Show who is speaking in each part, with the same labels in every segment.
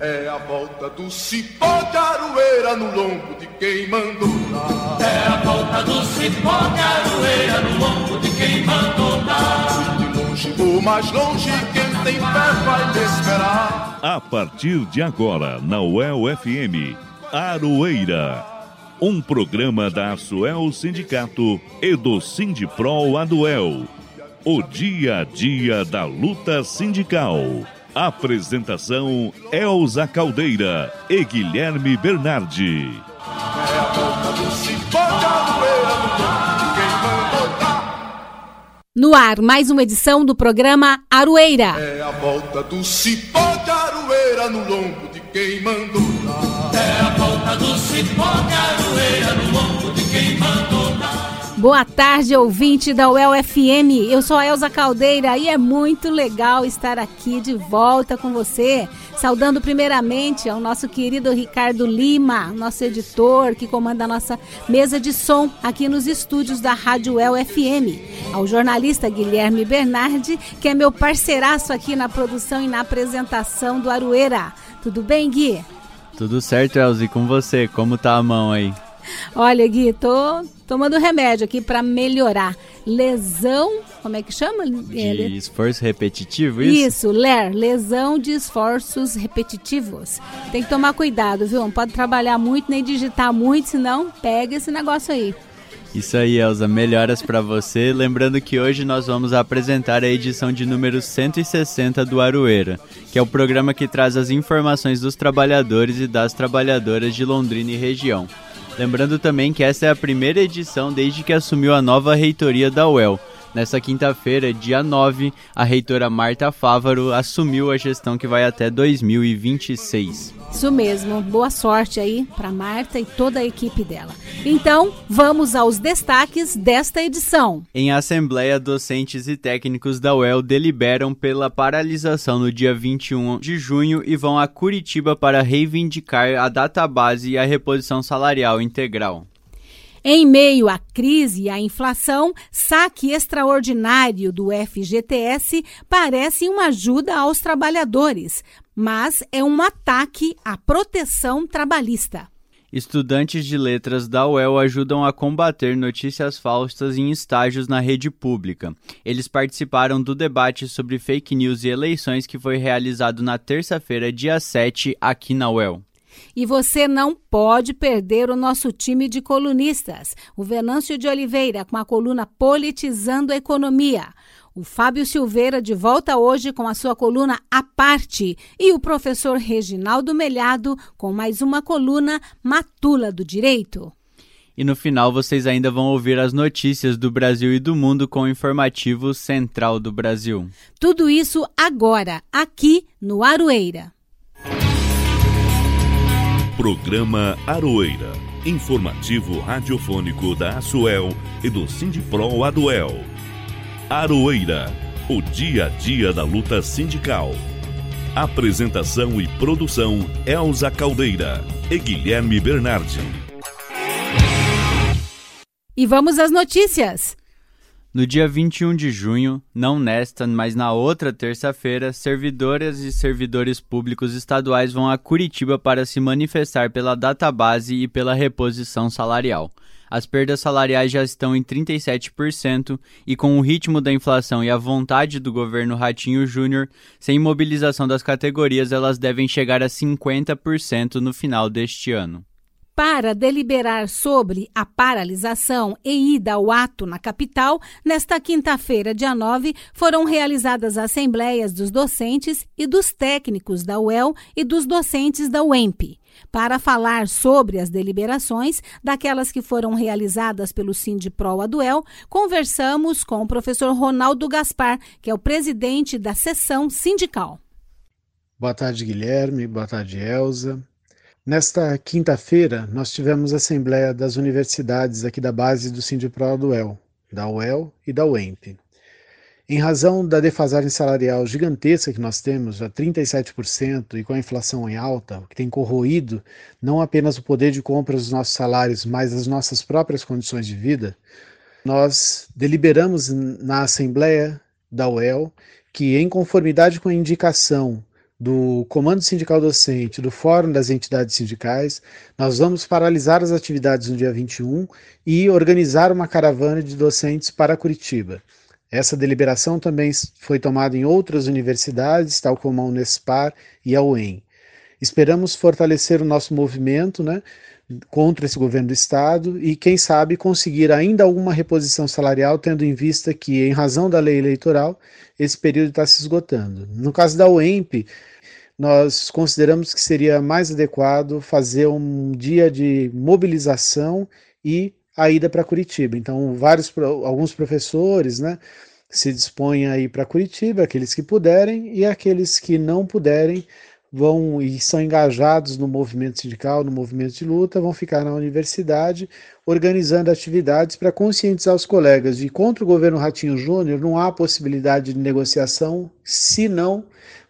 Speaker 1: É a volta do cipó de aroeira no lombo de quem mandou dar.
Speaker 2: É a volta do cipó de aroeira no lombo de quem mandou dar.
Speaker 1: De longe ou mais longe, quem tem fé vai me esperar.
Speaker 3: A partir de agora, na UEL FM, Aroeira. Um programa da Asuel Sindicato e do Sindipro Aduel. O dia a dia da luta sindical. Apresentação Elza Caldeira e Guilherme Bernardi.
Speaker 1: É a volta do cipó de aroeira no lombo de quem mandou dar.
Speaker 4: No ar, mais uma edição do programa Aroeira.
Speaker 1: É a volta do cipó de aroeira no lombo de quem mandou dar.
Speaker 2: É a volta do cipó de aroeira no lombo de quem mandou.
Speaker 4: Boa tarde, ouvinte da UEL FM. Eu sou a Elza Caldeira e é muito legal estar aqui de volta com você. Saudando primeiramente ao nosso querido Ricardo Lima, nosso editor que comanda a nossa mesa de som aqui nos estúdios da Rádio UEL FM. Ao jornalista Guilherme Bernardi, que é meu parceiraço aqui na produção e na apresentação do Aroeira. Tudo bem, Gui?
Speaker 5: Tudo certo, Elza, e com você? Como tá a mão aí?
Speaker 4: Olha, Gui, tô tomando remédio aqui para melhorar. Lesão, como é que chama? É,
Speaker 5: De esforço repetitivo, isso?
Speaker 4: Isso, LER, lesão de esforços repetitivos. Tem que tomar cuidado, viu? Não pode trabalhar muito nem digitar muito, senão pega esse negócio aí.
Speaker 5: Isso aí, Elza, melhoras pra você. Lembrando que hoje nós vamos apresentar a edição de número 160 do Aroeira, que é o programa que traz as informações dos trabalhadores e das trabalhadoras de Londrina e região. Lembrando também que essa é a primeira edição desde que assumiu a nova reitoria da UEL. Nessa quinta-feira, dia 9, a reitora Marta Fávaro assumiu a gestão que vai até 2026.
Speaker 4: Isso mesmo. Boa sorte aí para Marta e toda a equipe dela. Então, vamos aos destaques desta edição.
Speaker 5: Em assembleia, docentes e técnicos da UEL deliberam pela paralisação no dia 21 de junho e vão a Curitiba para reivindicar a database e a reposição salarial integral.
Speaker 4: Em meio à crise e à inflação, saque extraordinário do FGTS parece uma ajuda aos trabalhadores, mas é um ataque à proteção trabalhista.
Speaker 5: Estudantes de letras da UEL ajudam a combater notícias falsas em estágios na rede pública. Eles participaram do debate sobre fake news e eleições que foi realizado na terça-feira, dia 7, aqui na UEL.
Speaker 4: E você não pode perder o nosso time de colunistas. O Venâncio de Oliveira com a coluna Politizando a Economia. O Fábio Silveira de volta hoje com a sua coluna A Parte. E o professor Reginaldo Melhado com mais uma coluna Matula do Direito.
Speaker 5: E no final vocês ainda vão ouvir as notícias do Brasil e do mundo com o informativo Central do Brasil.
Speaker 4: Tudo isso agora, aqui no Aroeira.
Speaker 3: Programa Aroeira. Informativo radiofônico da Asuel e do Sindipro Aduel. Aroeira. O dia a dia da luta sindical. Apresentação e produção Elza Caldeira e Guilherme Bernardi.
Speaker 4: E vamos às notícias.
Speaker 5: No dia 21 de junho, não nesta, mas na outra terça-feira, servidoras e servidores públicos estaduais vão a Curitiba para se manifestar pela database e pela reposição salarial. As perdas salariais já estão em 37% e com o ritmo da inflação e a vontade do governo Ratinho Júnior, sem mobilização das categorias, elas devem chegar a 50% no final deste ano
Speaker 4: para deliberar sobre a paralisação e ida ao ato na capital, nesta quinta-feira, dia 9, foram realizadas assembleias dos docentes e dos técnicos da UEL e dos docentes da UEMP. Para falar sobre as deliberações, daquelas que foram realizadas pelo Sindipro Aduel, conversamos com o professor Ronaldo Gaspar, que é o presidente da sessão sindical.
Speaker 6: Boa tarde, Guilherme. Boa tarde, Elza. Nesta quinta-feira, nós tivemos a Assembleia das Universidades aqui da base do Sindipro do UEL, da UEL e da UEMP. Em razão da defasagem salarial gigantesca que nós temos, a 37%, e com a inflação em alta, que tem corroído não apenas o poder de compra dos nossos salários, mas as nossas próprias condições de vida, nós deliberamos na Assembleia da UEL que, em conformidade com a indicação do Comando Sindical Docente, do Fórum das Entidades Sindicais, nós vamos paralisar as atividades no dia 21 e organizar uma caravana de docentes para Curitiba. Essa deliberação também foi tomada em outras universidades, tal como a Unespar e a UEM. Esperamos fortalecer o nosso movimento né, contra esse governo do Estado e, quem sabe, conseguir ainda alguma reposição salarial, tendo em vista que, em razão da lei eleitoral, esse período está se esgotando. No caso da UEMP, nós consideramos que seria mais adequado fazer um dia de mobilização e a ida para Curitiba. Então, vários, alguns professores, né, se dispõem a ir para Curitiba, aqueles que puderem, e aqueles que não puderem vão e são engajados no movimento sindical, no movimento de luta, vão ficar na universidade organizando atividades para conscientizar os colegas de contra o governo Ratinho Júnior não há possibilidade de negociação, senão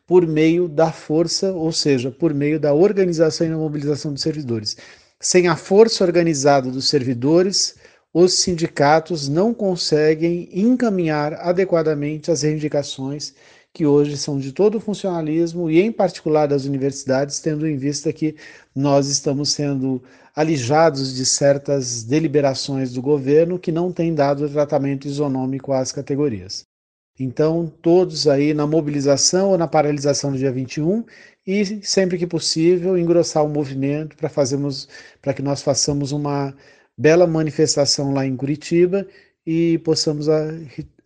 Speaker 6: por meio da força, ou seja, por meio da organização e da mobilização dos servidores. Sem a força organizada dos servidores, os sindicatos não conseguem encaminhar adequadamente as reivindicações que hoje são de todo o funcionalismo e, em particular, das universidades, tendo em vista que nós estamos sendo alijados de certas deliberações do governo que não têm dado tratamento isonômico às categorias. Então, todos aí na mobilização ou na paralisação do dia 21 e, sempre que possível, engrossar o movimento para para que nós façamos uma bela manifestação lá em Curitiba e possamos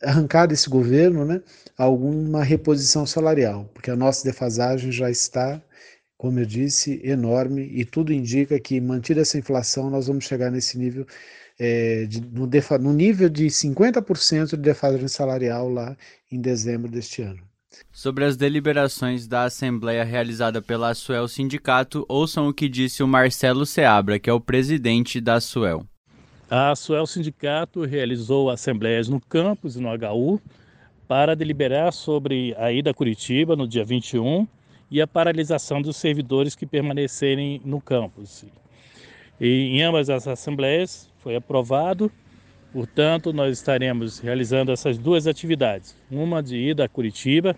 Speaker 6: arrancar desse governo né, alguma reposição salarial, porque a nossa defasagem já está, como eu disse, enorme e tudo indica que, mantida essa inflação, nós vamos chegar nesse nível, é, de, no, defa, no nível de 50% de defasagem salarial lá em dezembro deste ano.
Speaker 5: Sobre as deliberações da Assembleia realizada pela Asuel Sindicato, ouçam o que disse o Marcelo Seabra, que é o presidente da Asuel.
Speaker 7: A Suel Sindicato realizou assembleias no campus e no HU para deliberar sobre a ida a Curitiba no dia 21 e a paralisação dos servidores que permanecerem no campus. E em ambas as assembleias foi aprovado, portanto, nós estaremos realizando essas duas atividades: uma de ida a Curitiba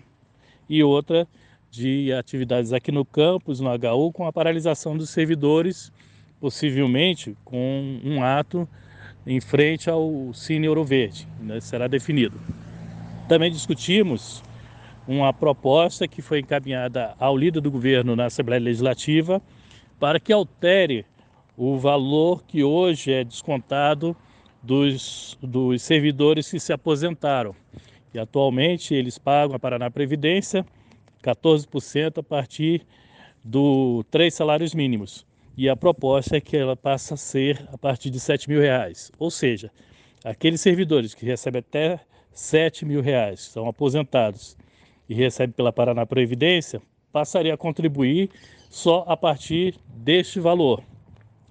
Speaker 7: e outra de atividades aqui no campus, no HU, com a paralisação dos servidores, possivelmente com um ato em frente ao Cine Ouro Verde, né, será definido. Também discutimos uma proposta que foi encaminhada ao líder do governo na Assembleia Legislativa para que altere o valor que hoje é descontado dos, dos servidores que se aposentaram. E atualmente eles pagam a Paraná Previdência 14% a partir do três salários mínimos e a proposta é que ela passe a ser a partir de 7 mil reais. Ou seja, aqueles servidores que recebem até 7 mil reais, são aposentados e recebem pela Paraná Previdência, passaria a contribuir só a partir deste valor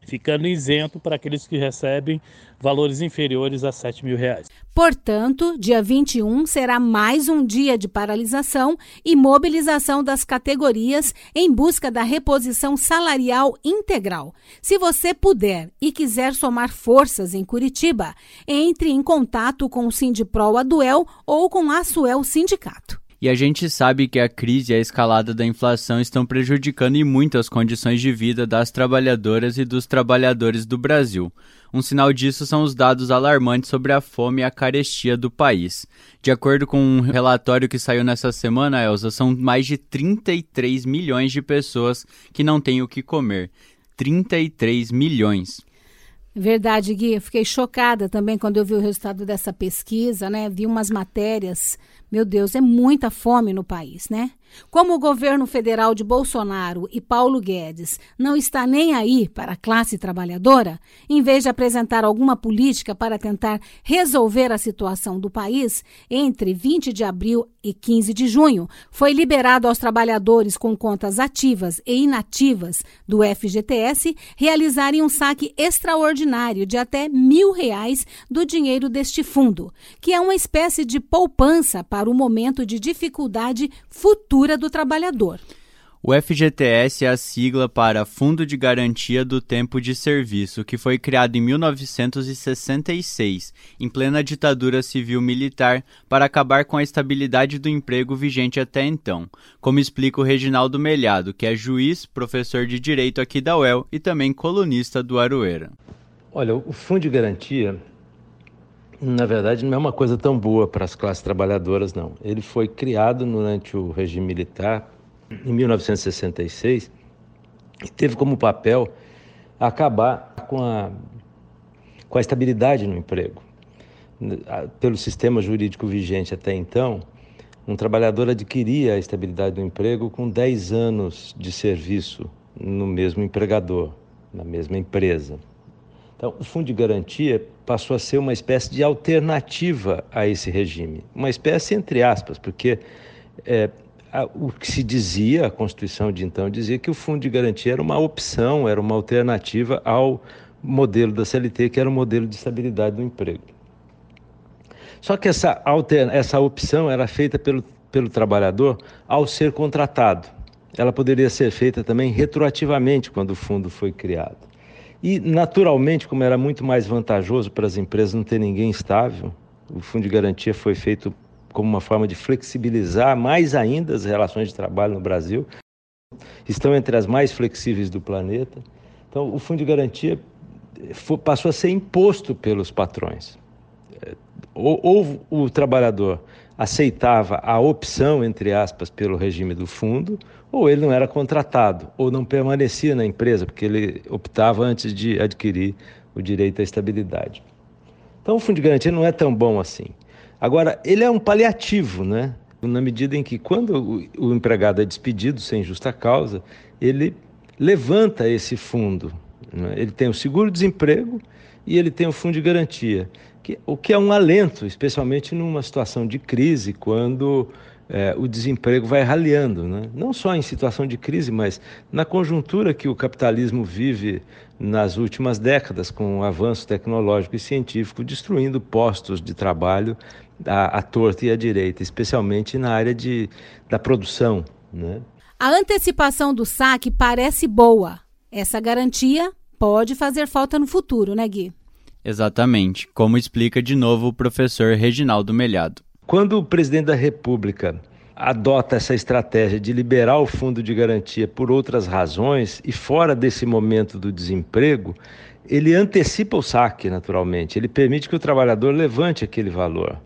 Speaker 7: ficando isento para aqueles que recebem valores inferiores a 7 mil reais.
Speaker 4: Portanto, dia 21 será mais um dia de paralisação e mobilização das categorias em busca da reposição salarial integral. Se você puder e quiser somar forças em Curitiba, entre em contato com o Sindipro Aduel ou com a Suel Sindicato.
Speaker 5: E a gente sabe que a crise e a escalada da inflação estão prejudicando em muito as condições de vida das trabalhadoras e dos trabalhadores do Brasil. Um sinal disso são os dados alarmantes sobre a fome e a carestia do país. De acordo com um relatório que saiu nessa semana, Elza, são mais de 33 milhões de pessoas que não têm o que comer. 33 milhões.
Speaker 4: Verdade, Gui. Eu fiquei chocada também quando eu vi o resultado dessa pesquisa, né? Vi umas matérias meu Deus, é muita fome no país, né? Como o governo federal de Bolsonaro e Paulo Guedes não está nem aí para a classe trabalhadora, em vez de apresentar alguma política para tentar resolver a situação do país, entre 20 de abril e 15 de junho, foi liberado aos trabalhadores com contas ativas e inativas do FGTS realizarem um saque extraordinário de até mil reais do dinheiro deste fundo, que é uma espécie de poupança para o momento de dificuldade futura do trabalhador.
Speaker 5: O FGTS é a sigla para Fundo de Garantia do Tempo de Serviço, que foi criado em 1966, em plena ditadura civil-militar, para acabar com a estabilidade do emprego vigente até então, como explica o Reginaldo Melhado, que é juiz, professor de Direito aqui da UEL e também colunista do Aroeira.
Speaker 8: Olha, o Fundo de Garantia, na verdade, não é uma coisa tão boa para as classes trabalhadoras, não. Ele foi criado durante o regime militar em 1966, e teve como papel acabar com a, com a estabilidade no emprego. Pelo sistema jurídico vigente até então, um trabalhador adquiria a estabilidade do emprego com 10 anos de serviço no mesmo empregador, na mesma empresa. Então, o Fundo de Garantia passou a ser uma espécie de alternativa a esse regime. Uma espécie entre aspas, porque é, o que se dizia, a Constituição de então dizia que o fundo de garantia era uma opção, era uma alternativa ao modelo da CLT, que era o modelo de estabilidade do emprego. Só que essa, essa opção era feita pelo, pelo trabalhador ao ser contratado. Ela poderia ser feita também retroativamente quando o fundo foi criado. E, naturalmente, como era muito mais vantajoso para as empresas não ter ninguém estável, o fundo de garantia foi feito como uma forma de flexibilizar mais ainda as relações de trabalho no Brasil. Estão entre as mais flexíveis do planeta. Então, o fundo de garantia passou a ser imposto pelos patrões. Ou, ou o trabalhador aceitava a opção, entre aspas, pelo regime do fundo, ou ele não era contratado, ou não permanecia na empresa, porque ele optava antes de adquirir o direito à estabilidade. Então, o fundo de garantia não é tão bom assim. Agora, ele é um paliativo, né? Na medida em que, quando o, empregado é despedido sem justa causa, ele levanta esse fundo. Né? Ele tem o seguro-desemprego e ele tem o fundo de garantia, que, o que é um alento, especialmente numa situação de crise, quando é, o desemprego vai raliando, né? não só em situação de crise, mas na conjuntura que o capitalismo vive nas últimas décadas, com o avanço tecnológico e científico, destruindo postos de trabalho à, à torta e à direita, especialmente na área de, da produção. Né?
Speaker 4: A antecipação do saque parece boa. Essa garantia pode fazer falta no futuro, né, Gui?
Speaker 5: Exatamente, como explica de novo o professor Reginaldo Melhado.
Speaker 8: Quando o presidente da República adota essa estratégia de liberar o fundo de garantia por outras razões e fora desse momento do desemprego, ele antecipa o saque, naturalmente. Ele permite que o trabalhador levante aquele valor.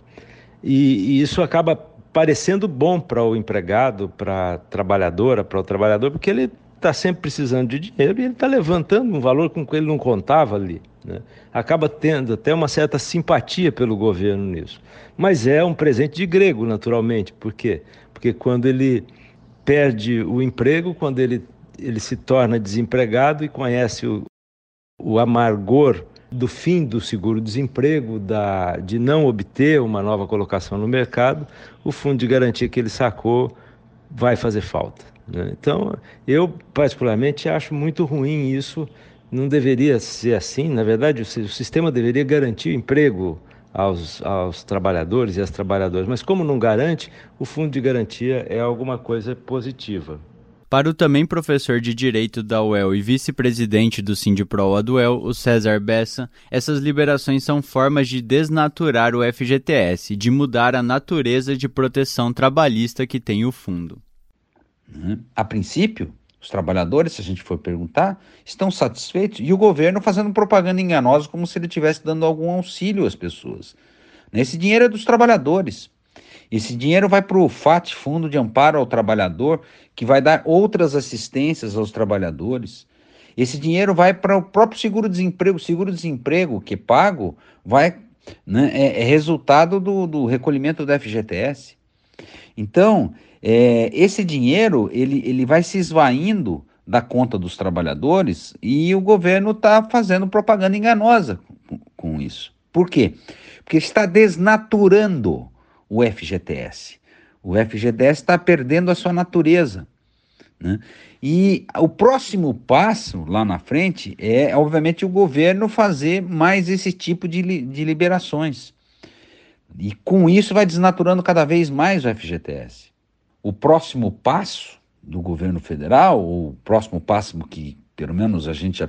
Speaker 8: E, e isso acaba parecendo bom para o empregado, para a trabalhadora, para o trabalhador, porque ele está sempre precisando de dinheiro e ele está levantando um valor com que ele não contava ali. Né? Acaba tendo até uma certa simpatia pelo governo nisso. Mas é um presente de grego, naturalmente. Por quê? Porque quando ele perde o emprego, quando ele, ele se torna desempregado e conhece o, o amargor do fim do seguro-desemprego, da, de não obter uma nova colocação no mercado, o fundo de garantia que ele sacou vai fazer falta. Né? Então, eu particularmente acho muito ruim isso não deveria ser assim. Na verdade, o sistema deveria garantir emprego aos, aos trabalhadores e às trabalhadoras, mas como não garante, o fundo de garantia é alguma coisa positiva.
Speaker 5: Para o também professor de Direito da UEL e vice-presidente do Sindipro Aduel, o César Bessa, essas liberações são formas de desnaturar o FGTS, de mudar a natureza de proteção trabalhista que tem o fundo.
Speaker 9: A princípio, os trabalhadores, se a gente for perguntar, estão satisfeitos e o governo fazendo propaganda enganosa como se ele estivesse dando algum auxílio às pessoas. Esse dinheiro é dos trabalhadores. Esse dinheiro vai para o FAT, Fundo de Amparo ao Trabalhador, que vai dar outras assistências aos trabalhadores. Esse dinheiro vai para o próprio seguro-desemprego. O seguro-desemprego que é pago vai, né, é, é resultado do, do recolhimento do FGTS. Então, é, esse dinheiro ele, ele vai se esvaindo da conta dos trabalhadores e o governo está fazendo propaganda enganosa com, isso. Por quê? Porque está desnaturando o FGTS. O FGTS está perdendo a sua natureza. Né? E o próximo passo lá na frente é, obviamente, o governo fazer mais esse tipo de, de liberações. E com isso vai desnaturando cada vez mais o FGTS. O próximo passo do governo federal, o próximo passo que pelo menos a gente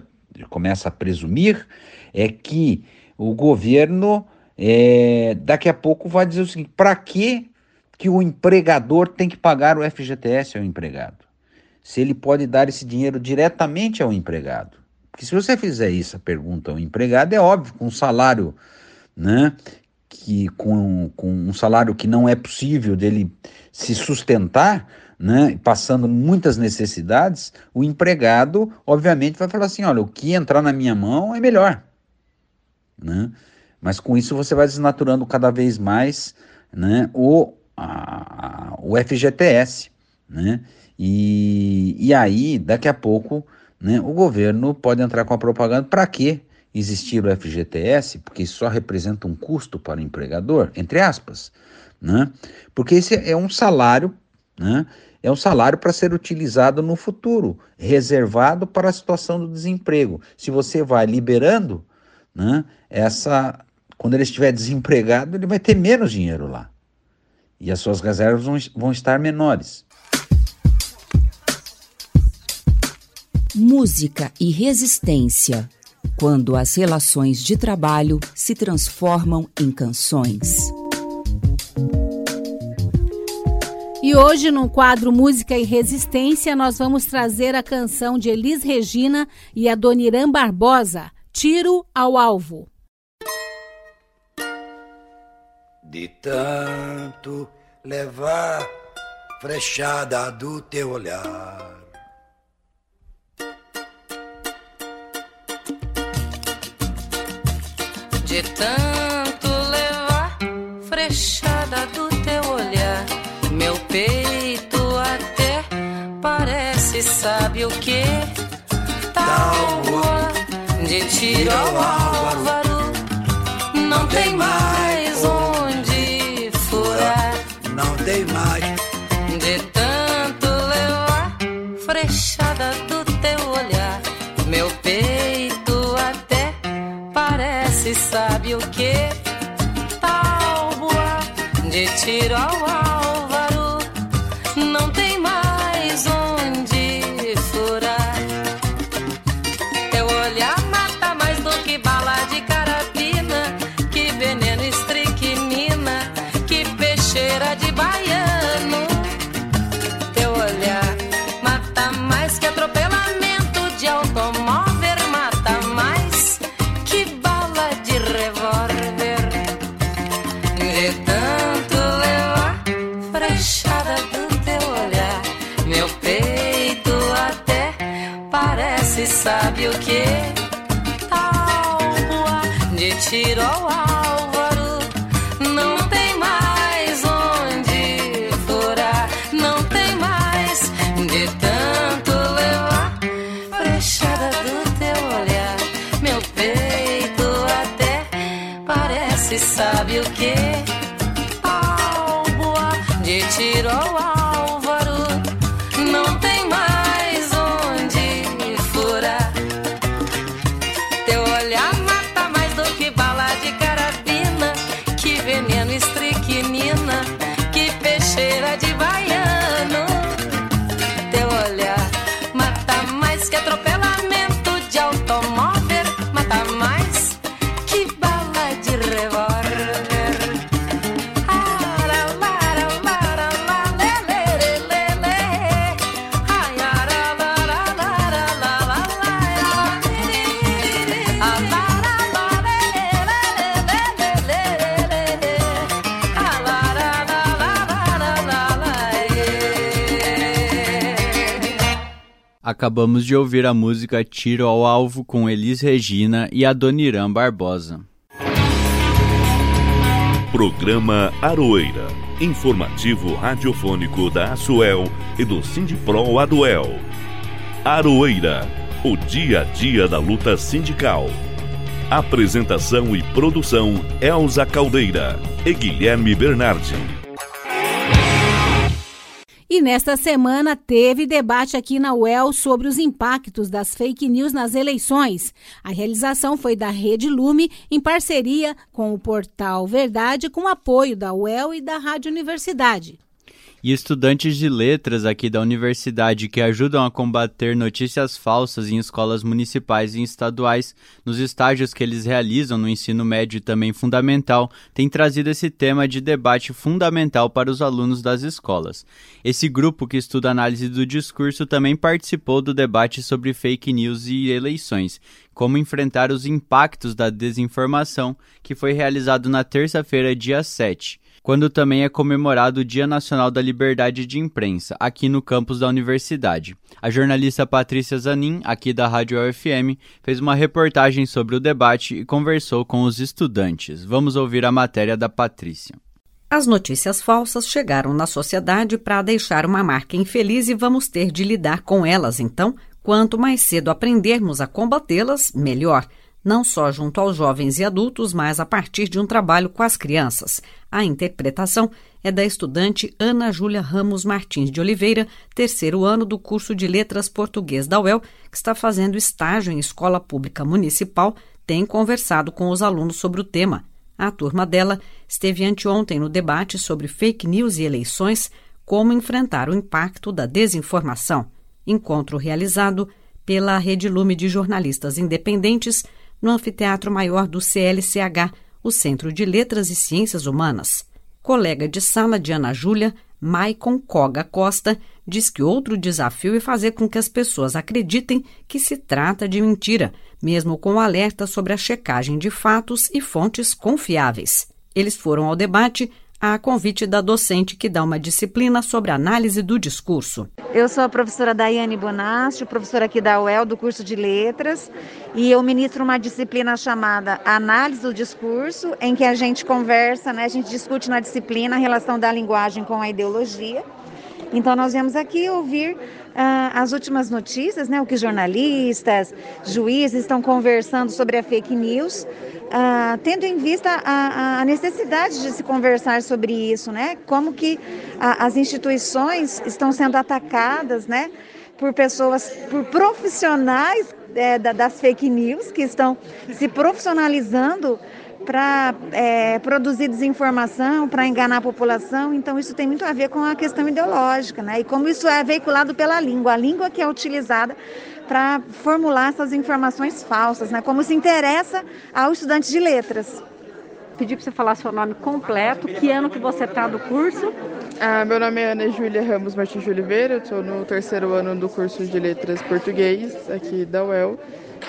Speaker 9: começa a presumir, é que o governo é, daqui a pouco vai dizer o seguinte: para que, que o empregador tem que pagar o FGTS ao empregado? Se ele pode dar esse dinheiro diretamente ao empregado. Porque se você fizer isso, pergunta ao empregado, é óbvio, com um salário, né? Que, com, com um salário que não é possível dele se sustentar, né, passando muitas necessidades, o empregado, obviamente, vai falar assim: olha, o que entrar na minha mão é melhor. Né? Mas com isso você vai desnaturando cada vez mais né, o, a, o FGTS. Né? E, e aí, daqui a pouco, né, o governo pode entrar com a propaganda para quê? Existir o FGTS, porque só representa um custo para o empregador, entre aspas, né? Porque esse é um salário, né? é um salário para ser utilizado no futuro, reservado para a situação do desemprego. Se você vai liberando, né, essa, quando ele estiver desempregado, ele vai ter menos dinheiro lá. E as suas reservas vão, vão estar menores.
Speaker 10: Música e resistência. Quando as relações de trabalho se transformam em canções.
Speaker 4: E hoje, no quadro Música e Resistência, nós vamos trazer a canção de Elis Regina e Adoniran Barbosa, Tiro ao Alvo.
Speaker 11: De tanto levar frechada do teu olhar.
Speaker 12: De tanto levar frechada do teu olhar meu peito até parece, sabe o que? Tábua de tiro ao álvaro. Não tem mais onde furar.
Speaker 11: Não tem mais.
Speaker 12: De tanto levar frechada do teu olhar.
Speaker 5: Acabamos de ouvir a música Tiro ao Alvo com Elis Regina e Adoniran Barbosa.
Speaker 3: Programa Aroeira. Informativo radiofônico da Asuel e do Sindipro Aduel. Aroeira. O dia a dia da luta sindical. Apresentação e produção Elza Caldeira e Guilherme Bernardi.
Speaker 4: E nesta semana teve debate aqui na UEL sobre os impactos das fake news nas eleições. A realização foi da Rede Lume, em parceria com o portal Verdade, com apoio da UEL e da Rádio Universidade.
Speaker 5: E estudantes de letras aqui da universidade que ajudam a combater notícias falsas em escolas municipais e estaduais, nos estágios que eles realizam no ensino médio e também fundamental, têm trazido esse tema de debate fundamental para os alunos das escolas. Esse grupo que estuda análise do discurso também participou do debate sobre fake news e eleições, como enfrentar os impactos da desinformação, que foi realizado na terça-feira, dia 7 quando também é comemorado o Dia Nacional da Liberdade de Imprensa, aqui no campus da universidade. A jornalista Patrícia Zanin, aqui da Rádio UFM, fez uma reportagem sobre o debate e conversou com os estudantes. Vamos ouvir a matéria da Patrícia.
Speaker 13: As notícias falsas chegaram na sociedade para deixar uma marca infeliz e vamos ter de lidar com elas, então, quanto mais cedo aprendermos a combatê-las, melhor não só junto aos jovens e adultos, mas a partir de um trabalho com as crianças. A interpretação é da estudante Ana Júlia Ramos Martins de Oliveira, terceiro ano do curso de Letras Português da UEL, que está fazendo estágio em escola pública municipal, tem conversado com os alunos sobre o tema. A turma dela esteve anteontem no debate sobre fake news e eleições, como enfrentar o impacto da desinformação. Encontro realizado pela Rede Lume de Jornalistas Independentes no Anfiteatro Maior do CLCH, o Centro de Letras e Ciências Humanas. Colega de sala de Ana Júlia, Maicon Coga Costa, diz que outro desafio é fazer com que as pessoas acreditem que se trata de mentira, mesmo com alerta sobre a checagem de fatos e fontes confiáveis. Eles foram ao debate a convite da docente que dá uma disciplina sobre análise do discurso.
Speaker 14: Eu sou a professora Daiane Bonasti, professora aqui da UEL, do curso de Letras, e eu ministro uma disciplina chamada Análise do Discurso, em que a gente conversa, né, a gente discute na disciplina a relação da linguagem com a ideologia. Então, nós viemos aqui ouvir uh, as últimas notícias, né, o que jornalistas, juízes estão conversando sobre a fake news, uh, tendo em vista a, a, necessidade de se conversar sobre isso, né? Como que a, as instituições estão sendo atacadas, né? Por pessoas, por profissionais é, das fake news que estão se profissionalizando para é, produzir desinformação, para enganar a população. Então, isso tem muito a ver com a questão ideológica, né? E como isso é veiculado pela língua, a língua que é utilizada para formular essas informações falsas, né? Como se interessa ao estudante de letras.
Speaker 15: Pedi para você falar seu nome completo, que ano que você está do curso?
Speaker 16: Ah, meu nome é Ana Júlia Ramos Martins de Oliveira, eu estou no terceiro ano do curso de Letras Português aqui da UEL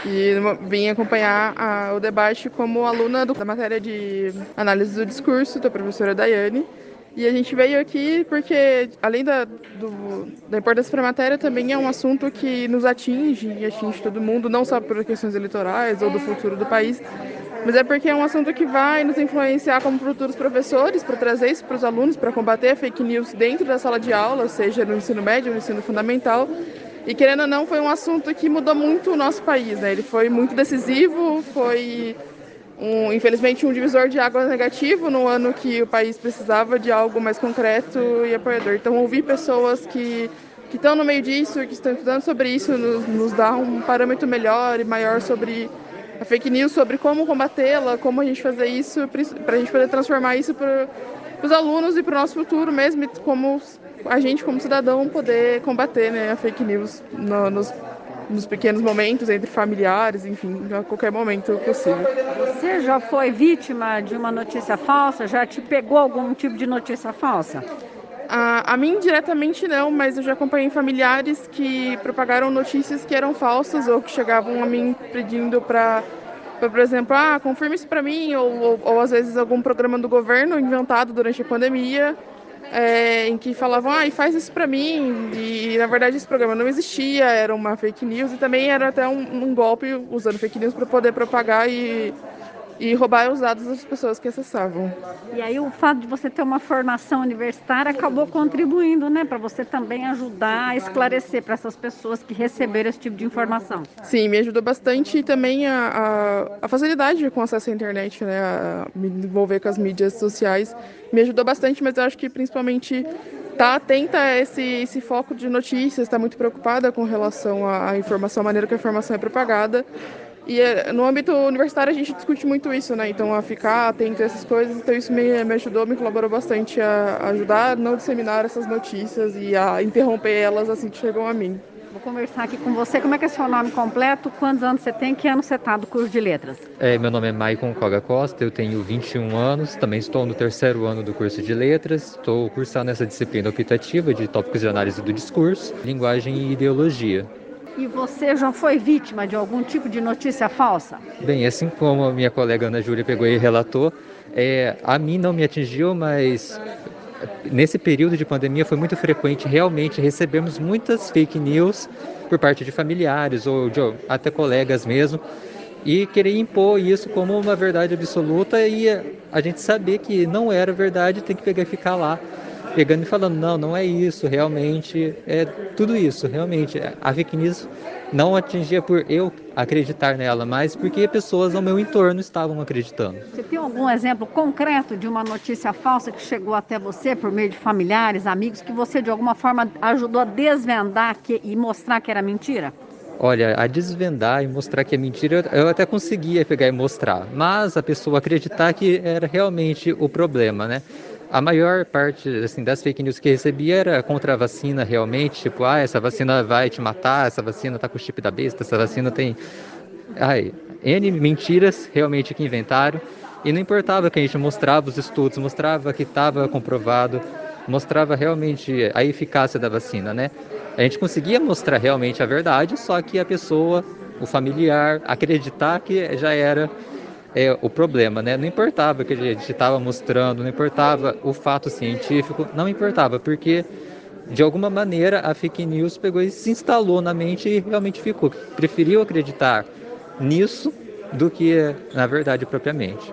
Speaker 16: e vim acompanhar a, o debate como aluna do, da matéria de análise do discurso da professora Daiane. E a gente veio aqui porque, além da, do, da importância para a matéria, também é um assunto que nos atinge e atinge todo mundo, não só por questões eleitorais ou do futuro do país, mas é porque é um assunto que vai nos influenciar como futuros professores para trazer isso para os alunos, para combater fake news dentro da sala de aula, seja no ensino médio, no ensino fundamental, e querendo ou não, foi um assunto que mudou muito o nosso país. Né? Ele foi muito decisivo, foi um, infelizmente um divisor de águas negativo no ano que o país precisava de algo mais concreto e apoiador. Então, ouvir pessoas que que estão no meio disso, que estão estudando sobre isso, nos, nos dá um parâmetro melhor e maior sobre a fake news, sobre como combatê-la, como a gente fazer isso, para a gente poder transformar isso para os alunos e para o nosso futuro mesmo, como a gente como cidadão poder combater né, a fake news no, nos, nos pequenos momentos, entre familiares, enfim, a qualquer momento possível.
Speaker 15: Você já foi vítima de uma notícia falsa? Já te pegou algum tipo de notícia falsa?
Speaker 16: A, a mim diretamente não, mas eu já acompanhei familiares que propagaram notícias que eram falsas ou que chegavam a mim pedindo para por exemplo, ah, confirme isso para mim, ou, ou, ou, às vezes algum programa do governo inventado durante a pandemia, é, em que falavam, ah, faz isso para mim, e na verdade esse programa não existia, era uma fake news, e também era até um, um golpe usando fake news para poder propagar e e roubar os dados das pessoas que acessavam.
Speaker 15: E aí o fato de você ter uma formação universitária acabou contribuindo, né, para você também ajudar a esclarecer para essas pessoas que receberam esse tipo de informação.
Speaker 16: Sim, me ajudou bastante e também a, a, a facilidade com acesso à internet, né, a me envolver com as mídias sociais, me ajudou bastante, mas eu acho que principalmente tá atenta a esse, esse foco de notícias, está muito preocupada com relação à informação, a maneira que a informação é propagada E é, no âmbito universitário a gente discute muito isso, né? Então, a ficar atento a essas coisas. Então, isso me, me ajudou, me colaborou bastante a, ajudar a não disseminar essas notícias e a interromper elas assim que chegam a mim.
Speaker 15: Vou conversar aqui com você. Como é que é seu nome completo? Quantos anos você tem? Que ano você está do curso de letras?
Speaker 17: É, meu nome é Maicon Koga Costa, eu tenho 21 anos, também estou no terceiro ano do curso de letras, estou cursando essa disciplina optativa de tópicos de análise do discurso, linguagem e ideologia.
Speaker 15: E você já foi vítima de algum tipo de notícia falsa?
Speaker 17: Bem, assim como a minha colega Ana Júlia pegou e relatou, é, a mim não me atingiu, mas nesse período de pandemia foi muito frequente realmente recebemos muitas fake news por parte de familiares ou de até colegas mesmo e querer impor isso como uma verdade absoluta e a gente saber que não era verdade tem que pegar e ficar lá pegando e falando não não é isso realmente é tudo isso realmente a fake news não atingia por eu acreditar nela, mas porque pessoas ao meu entorno estavam acreditando.
Speaker 15: Você tem algum exemplo concreto de uma notícia falsa que chegou até você por meio de familiares, amigos, que você de alguma forma ajudou a desvendar que, e mostrar que era mentira?
Speaker 17: Olha, a desvendar e mostrar que é mentira, eu até conseguia pegar e mostrar, mas a pessoa acreditar que era realmente o problema, né? A maior parte assim, das fake news que recebi era contra a vacina realmente, tipo, ah, essa vacina vai te matar, essa vacina tá com o chip da besta, essa vacina tem. Ai, N mentiras realmente que inventaram. E não importava que a gente mostrava os estudos, mostrava que estava comprovado, mostrava realmente a eficácia da vacina, né? A gente conseguia mostrar realmente a verdade, só que a pessoa, o familiar, acreditar que já era é o problema, né? Não importava que a gente estava mostrando, não importava o fato científico, não importava, porque de alguma maneira a fake news pegou e se instalou na mente e realmente ficou. Preferiu acreditar nisso do que na verdade propriamente.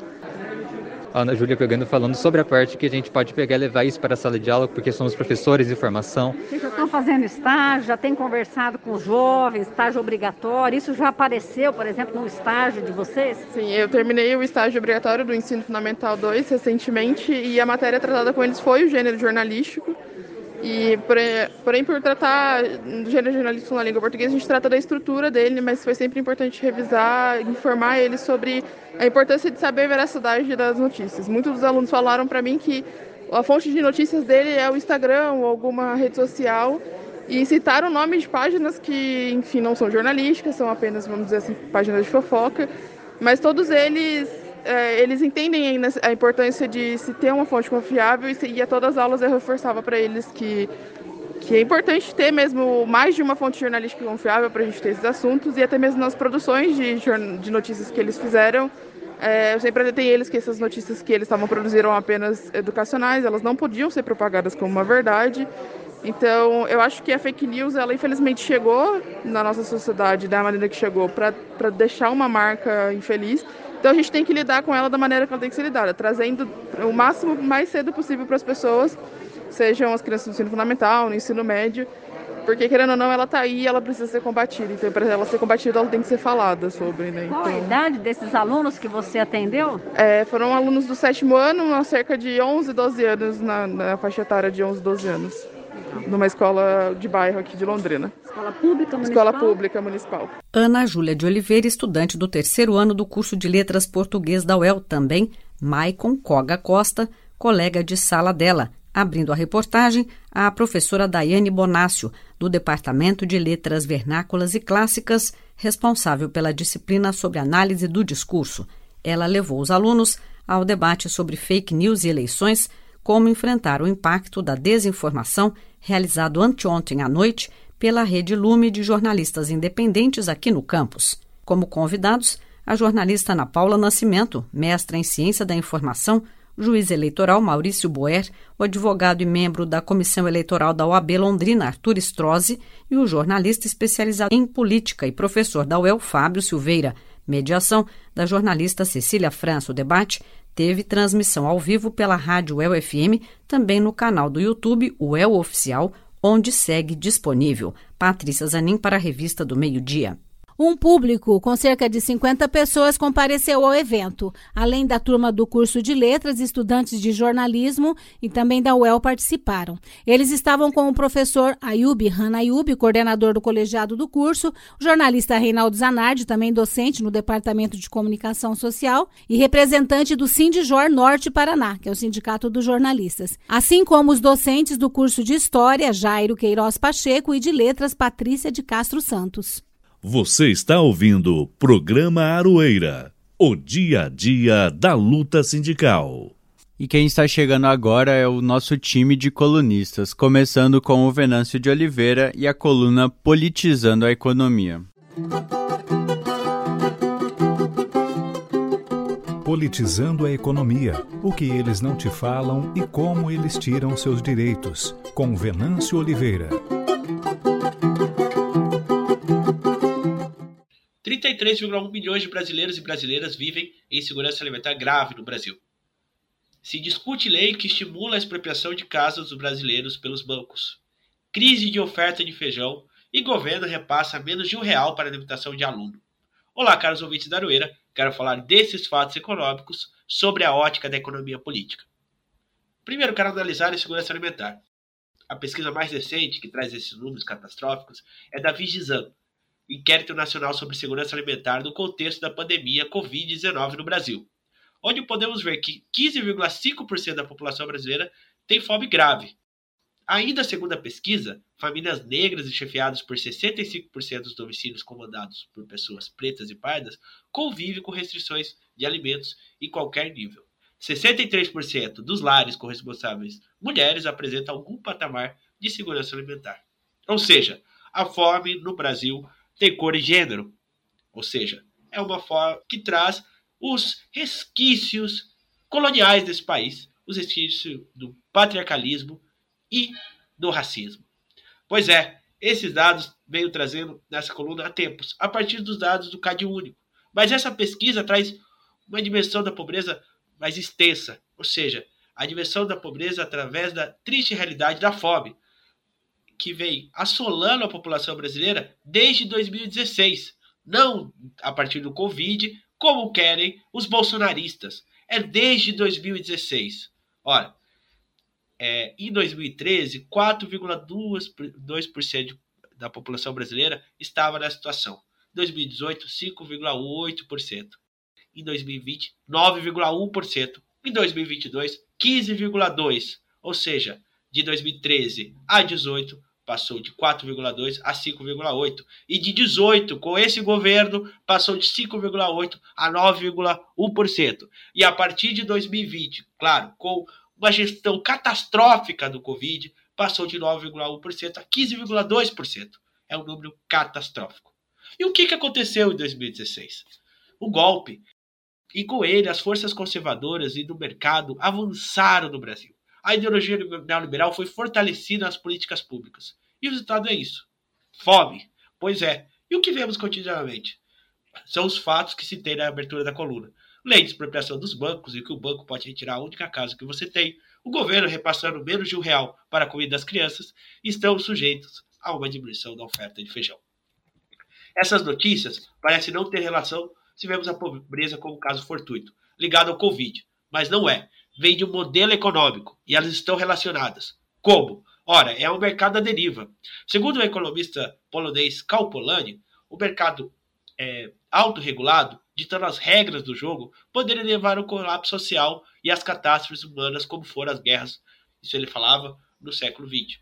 Speaker 17: Ana Júlia pegando falando sobre a parte que a gente pode pegar e levar isso para a sala de aula, porque somos professores de formação.
Speaker 15: Vocês já estão fazendo estágio, já tem conversado com os jovens, estágio obrigatório, isso já apareceu, por exemplo, no estágio de vocês?
Speaker 16: Sim, eu terminei o estágio obrigatório do Ensino Fundamental 2 recentemente e a matéria tratada com eles foi o gênero jornalístico. E, porém, por tratar do gênero jornalístico na língua portuguesa, a gente trata da estrutura dele, mas foi sempre importante revisar, informar ele sobre a importância de saber a veracidade das notícias. Muitos dos alunos falaram para mim que a fonte de notícias dele é o Instagram ou alguma rede social e citaram nome de páginas que, enfim, não são jornalísticas, são apenas, vamos dizer assim, páginas de fofoca, mas todos eles é, eles entendem a importância de se ter uma fonte confiável e, a todas as aulas eu reforçava para eles que que é importante ter mesmo mais de uma fonte jornalística confiável para a gente ter esses assuntos e até mesmo nas produções de, de notícias que eles fizeram. É, eu sempre alertei eles que essas notícias que eles estavam produzindo eram apenas educacionais, elas não podiam ser propagadas como uma verdade. Então, eu acho que a fake news, ela infelizmente chegou na nossa sociedade da maneira que chegou para deixar uma marca infeliz. Então, a gente tem que lidar com ela da maneira que ela tem que ser lidada, trazendo o máximo mais cedo possível para as pessoas sejam as crianças do ensino fundamental, no ensino médio, porque querendo ou não, ela está aí e ela precisa ser combatida. Então, para ela ser combatida, ela tem que ser falada sobre, né?
Speaker 15: Qual
Speaker 16: então...
Speaker 15: a idade desses alunos que você atendeu?
Speaker 16: É, foram alunos do sétimo ano, há cerca de 11, 12 anos, na, na faixa etária de 11, 12 anos. Numa escola de bairro aqui de Londrina.
Speaker 15: Escola pública municipal?
Speaker 16: Escola pública municipal.
Speaker 13: Ana Júlia de Oliveira, estudante do terceiro ano do curso de Letras Português da UEL, também Maicon Coga Costa, colega de sala dela, Abrindo a reportagem, a professora Daiane Bonácio, do Departamento de Letras Vernáculas e Clássicas, responsável pela disciplina sobre análise do discurso. Ela levou os alunos ao debate sobre fake news e eleições, como enfrentar o impacto da desinformação, realizado anteontem à noite pela Rede Lume de jornalistas independentes aqui no campus. Como convidados, a jornalista Ana Paula Nascimento, mestra em Ciência da Informação, juiz eleitoral Maurício Boer, o advogado e membro da Comissão Eleitoral da OAB Londrina, Arthur Strozzi, e o jornalista especializado em política e professor da UEL, Fábio Silveira. Mediação da jornalista Cecília França. O debate teve transmissão ao vivo pela rádio UEL FM, também no canal do YouTube UEL Oficial, onde segue disponível. Patrícia Zanin para a Revista do Meio Dia.
Speaker 4: Um público com cerca de 50 pessoas compareceu ao evento. Além da turma do curso de letras, estudantes de jornalismo e também da UEL participaram. Eles estavam com o professor Ayub Hanayub, coordenador do colegiado do curso, o jornalista Reinaldo Zanardi, também docente no Departamento de Comunicação Social, e representante do Sindijor Norte Paraná, que é o Sindicato dos Jornalistas. Assim como os docentes do curso de História, Jairo Queiroz Pacheco, e de Letras, Patrícia de Castro Santos.
Speaker 3: Você está ouvindo o programa Aroeira, o dia a dia da luta sindical.
Speaker 5: E quem está chegando agora é o nosso time de colunistas, começando com o Venâncio de Oliveira e a coluna Politizando a Economia.
Speaker 18: Politizando a economia, o que eles não te falam e como eles tiram seus direitos, com Venâncio Oliveira.
Speaker 19: 33,1 milhões de brasileiros e brasileiras vivem em segurança alimentar grave no Brasil. Se discute lei que estimula a expropriação de casas dos brasileiros pelos bancos. Crise de oferta de feijão e governo repassa menos de um real para alimentação de aluno. Olá, caros ouvintes da Aroeira, quero falar desses fatos econômicos sobre a ótica da economia política. Primeiro, quero analisar a segurança alimentar. A pesquisa mais recente que traz esses números catastróficos é da Vigisan, Inquérito Nacional sobre Segurança Alimentar no contexto da pandemia Covid-19 no Brasil, onde podemos ver que 15,5% da população brasileira tem fome grave. Ainda segundo a pesquisa, famílias negras e chefiadas por 65% dos domicílios comandados por pessoas pretas e pardas convivem com restrições de alimentos em qualquer nível. 63% dos lares com responsáveis mulheres apresentam algum patamar de segurança alimentar. Ou seja, a fome no Brasil tem cor e gênero. Ou seja, é uma forma que traz os resquícios coloniais desse país, os resquícios do patriarcalismo e do racismo. Pois é, esses dados venho trazendo nessa coluna há tempos, a partir dos dados do CAD único. Mas essa pesquisa traz uma dimensão da pobreza mais extensa, ou seja, a dimensão da pobreza através da triste realidade da fome, que vem assolando a população brasileira desde 2016. Não a partir do Covid, como querem os bolsonaristas. É desde 2016. Ora, é, em 2013, 4,2% da população brasileira estava nessa situação. Em 2018, 5,8%. Em 2020, 9,1%. Em 2022, 15,2%. Ou seja, de 2013 a 18, passou de 4,2 a 5,8 e de 18 com esse governo passou de 5,8 a 9,1%. E a partir de 2020, claro, com uma gestão catastrófica do Covid, passou de 9,1% a 15,2%. É um número catastrófico. E o que, que aconteceu em 2016? O golpe. E com ele, as forças conservadoras e do mercado avançaram no Brasil a ideologia neoliberal foi fortalecida nas políticas públicas. E o resultado é isso: fome. Pois é. E o que vemos cotidianamente? São os fatos que citei na abertura da coluna. Lei de expropriação dos bancos e que o banco pode retirar a única casa que você tem. O governo repassando menos de um real para a comida das crianças estão sujeitos a uma diminuição da oferta de feijão. Essas notícias parecem não ter relação se vemos a pobreza como caso fortuito, ligado ao Covid, mas não é vem de um modelo econômico e elas estão relacionadas. Como? Ora, é um mercado à deriva. Segundo o economista polonês Karl Polanyi, o mercado é, autorregulado, ditando as regras do jogo, poderia levar ao colapso social e às catástrofes humanas, como foram as guerras, isso ele falava, no século XX.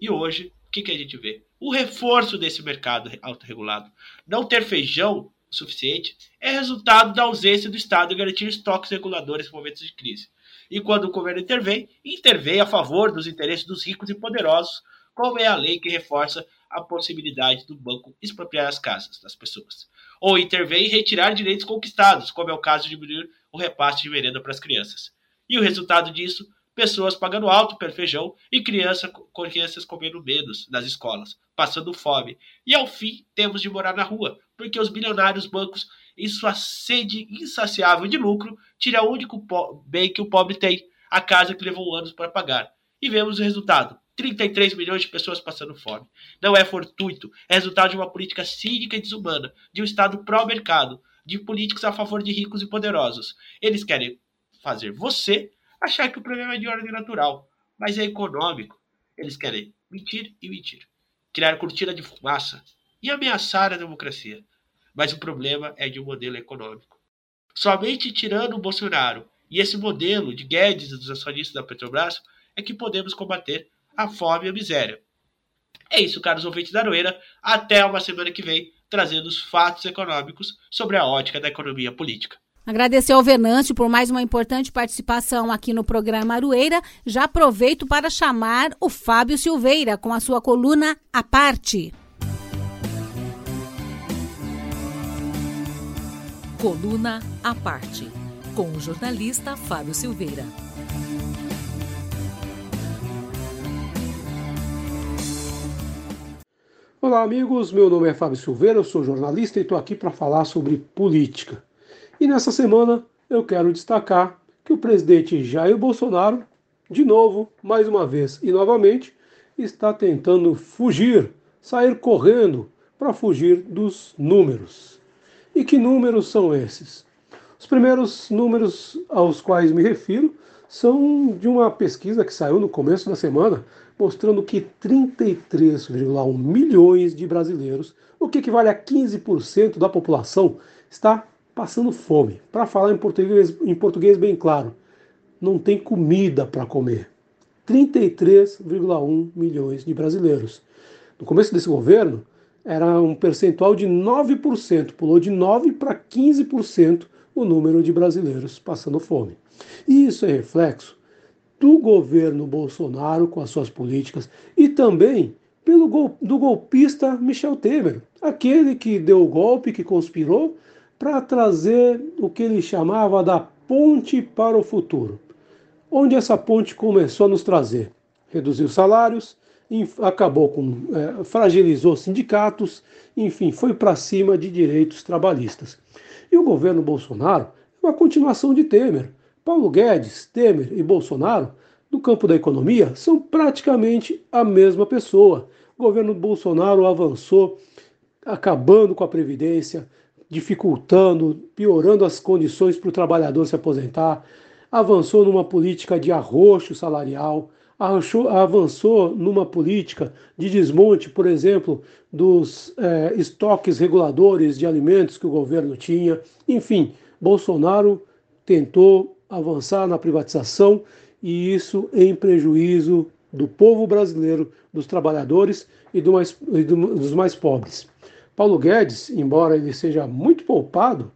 Speaker 19: E hoje, o que, que a gente vê? O reforço desse mercado autorregulado. Não ter feijão suficiente é resultado da ausência do Estado garantir estoques reguladores em momentos de crise. E quando o governo intervém, intervém a favor dos interesses dos ricos e poderosos, como é a lei que reforça a possibilidade do banco expropriar as casas das pessoas. Ou intervém em retirar direitos conquistados, como é o caso de diminuir o repasse de merenda para as crianças. E o resultado disso pessoas pagando alto pelo feijão e criança, crianças comendo menos nas escolas, passando fome. E ao fim, temos de morar na rua, porque os bilionários bancos, em sua sede insaciável de lucro, tiram o único bem que o pobre tem, a casa que levou anos para pagar. E vemos o resultado: 33 milhões de pessoas passando fome. Não é fortuito, é resultado de uma política cínica e desumana, de um Estado pró-mercado, de políticos a favor de ricos e poderosos. Eles querem fazer você achar que o problema é de ordem natural, mas é econômico. Eles querem mentir e mentir, criar cortina de fumaça e ameaçar a democracia. Mas o problema é de um modelo econômico. Somente tirando o Bolsonaro e esse modelo de Guedes e dos acionistas da Petrobras é que podemos combater a fome e a miséria. É isso, caros ouvintes da Aroeira. Até uma semana que vem, trazendo os fatos econômicos sobre a ótica da economia política.
Speaker 4: Agradecer ao Venâncio por mais uma importante participação aqui no programa Arueira. Já aproveito para chamar o Fábio Silveira com a sua coluna A Parte.
Speaker 20: Coluna A Parte, com o jornalista Fábio Silveira.
Speaker 21: Olá, amigos. Meu nome é Fábio Silveira, eu sou jornalista e estou aqui para falar sobre política. E nessa semana eu quero destacar que o presidente Jair Bolsonaro, de novo, mais uma vez e novamente, está tentando fugir, sair correndo para fugir dos números. E que números são esses? Os primeiros números aos quais me refiro são de uma pesquisa que saiu no começo da semana mostrando que 33,1 milhões de brasileiros, o que equivale a 15% da população, está passando fome. Para falar em português, em português bem claro, não tem comida para comer. 33,1 milhões de brasileiros. No começo desse governo, era um percentual de 9%, pulou de 9% para 15% o número de brasileiros passando fome. E isso é reflexo do governo Bolsonaro com as suas políticas e também pelo gol, do golpista Michel Temer, aquele que deu o golpe, que conspirou para trazer o que ele chamava da ponte para o futuro. Onde essa ponte começou a nos trazer? Reduziu salários, acabou com. É, fragilizou sindicatos, enfim, foi para cima de direitos trabalhistas. E o governo Bolsonaro é uma continuação de Temer. Paulo Guedes, Temer e Bolsonaro, no campo da economia, são praticamente a mesma pessoa. O governo Bolsonaro avançou acabando com a Previdência, dificultando, piorando as condições para o trabalhador se aposentar, avançou numa política de arroxo salarial, avançou numa política de desmonte, por exemplo, dos é, estoques reguladores de alimentos que o governo tinha. Enfim, Bolsonaro tentou avançar na privatização e isso em prejuízo do povo brasileiro, dos trabalhadores e, do mais, e do, dos mais pobres. Paulo Guedes, embora ele seja muito poupado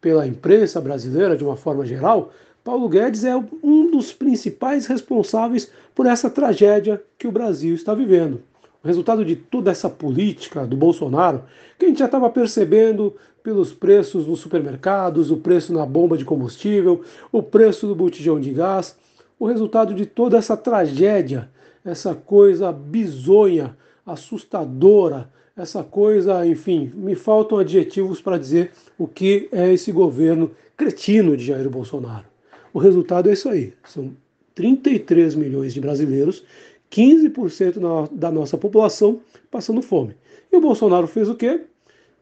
Speaker 21: pela imprensa brasileira de uma forma geral, Paulo Guedes é um dos principais responsáveis por essa tragédia que o Brasil está vivendo. O resultado de toda essa política do Bolsonaro, que a gente já estava percebendo pelos preços nos supermercados, o preço na bomba de combustível, o preço do botijão de gás, o resultado de toda essa tragédia, essa coisa bizonha, assustadora, essa coisa, enfim, me faltam adjetivos para dizer o que é esse governo cretino de Jair Bolsonaro. O resultado é isso aí: são 33 milhões de brasileiros 15% da nossa população passando fome. E o Bolsonaro fez o quê?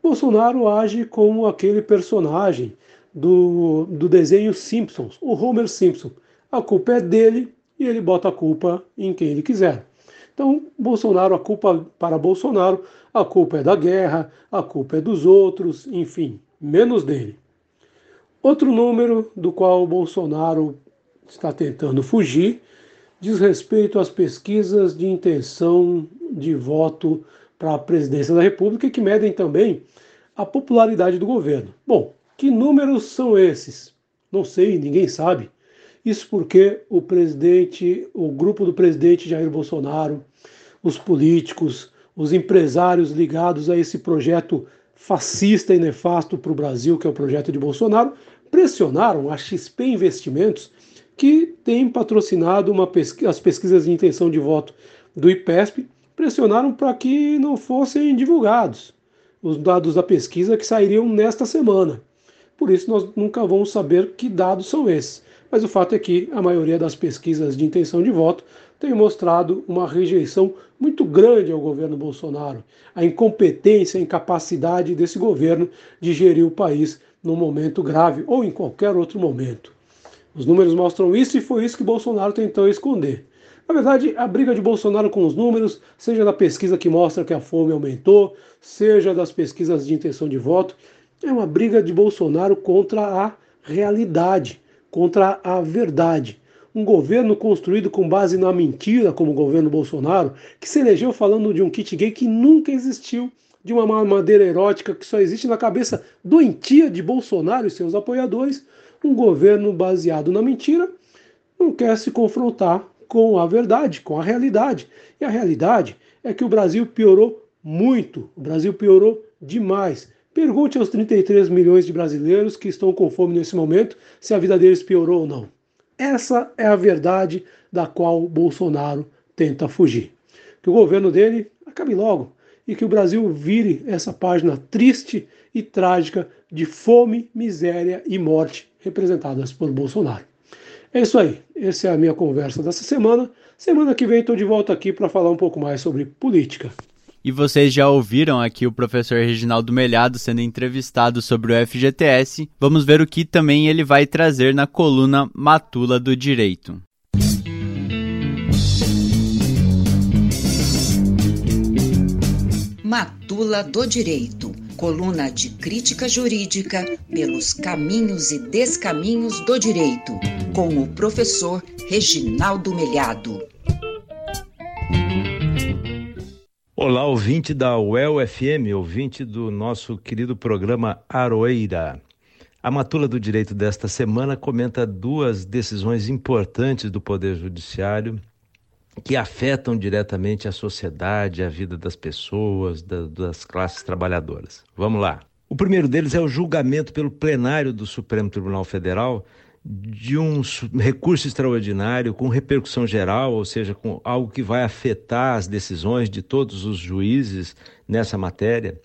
Speaker 21: Bolsonaro age como aquele personagem do, do desenho Simpsons, o Homer Simpson. A culpa é dele e ele bota a culpa em quem ele quiser. Então, Bolsonaro, a culpa para Bolsonaro, a culpa é da guerra, a culpa é dos outros, enfim, menos dele. Outro número do qual Bolsonaro está tentando fugir diz respeito às pesquisas de intenção de voto para a presidência da República, que medem também a popularidade do governo. Bom, que números são esses? Não sei, ninguém sabe. Isso porque o presidente, o grupo do presidente Jair Bolsonaro, os políticos, os empresários ligados a esse projeto fascista e nefasto para o Brasil, que é o projeto de Bolsonaro, pressionaram a XP Investimentos que tem patrocinado pesqu as pesquisas de intenção de voto do IPESP, pressionaram para que não fossem divulgados os dados da pesquisa que sairiam nesta semana. Por isso, nós nunca vamos saber que dados são esses. Mas o fato é que a maioria das pesquisas de intenção de voto tem mostrado uma rejeição muito grande ao governo Bolsonaro, a incompetência, a incapacidade desse governo de gerir o país num momento grave ou em qualquer outro momento. Os números mostram isso e foi isso que Bolsonaro tentou esconder. Na verdade, a briga de Bolsonaro com os números, seja da pesquisa que mostra que a fome aumentou, seja das pesquisas de intenção de voto, é uma briga de Bolsonaro contra a realidade, contra a verdade. Um governo construído com base na mentira, como o governo Bolsonaro, que se elegeu falando de um kit gay que nunca existiu, de uma madeira erótica que só existe na cabeça doentia de Bolsonaro e seus apoiadores, um governo baseado na mentira, não quer se confrontar com a verdade, com a realidade. E a realidade é que o Brasil piorou muito, o Brasil piorou demais. Pergunte aos 33 milhões de brasileiros que estão com fome nesse momento se a vida deles piorou ou não. Essa é a verdade da qual Bolsonaro tenta fugir. Que o governo dele acabe logo e que o Brasil vire essa página triste e trágica de fome, miséria e morte representadas por Bolsonaro. É isso aí. Essa é a minha conversa dessa semana. Semana que vem estou de volta aqui para falar um pouco mais sobre política.
Speaker 5: E vocês já ouviram aqui o professor Reginaldo Melhado sendo entrevistado sobre o FGTS. Vamos ver o que também ele vai trazer na coluna Matula do Direito.
Speaker 10: Matula do Direito, coluna de crítica jurídica pelos caminhos e descaminhos do direito, com o professor Reginaldo Melhado.
Speaker 8: Olá, ouvinte da UEL FM, ouvinte do nosso querido programa Aroeira. A Matula do Direito desta semana comenta duas decisões importantes do Poder Judiciário que afetam diretamente a sociedade, a vida das pessoas, da, das classes trabalhadoras. Vamos lá. O primeiro deles é o julgamento pelo plenário do Supremo Tribunal Federal de um recurso extraordinário com repercussão geral, ou seja, com algo que vai afetar as decisões de todos os juízes nessa matéria.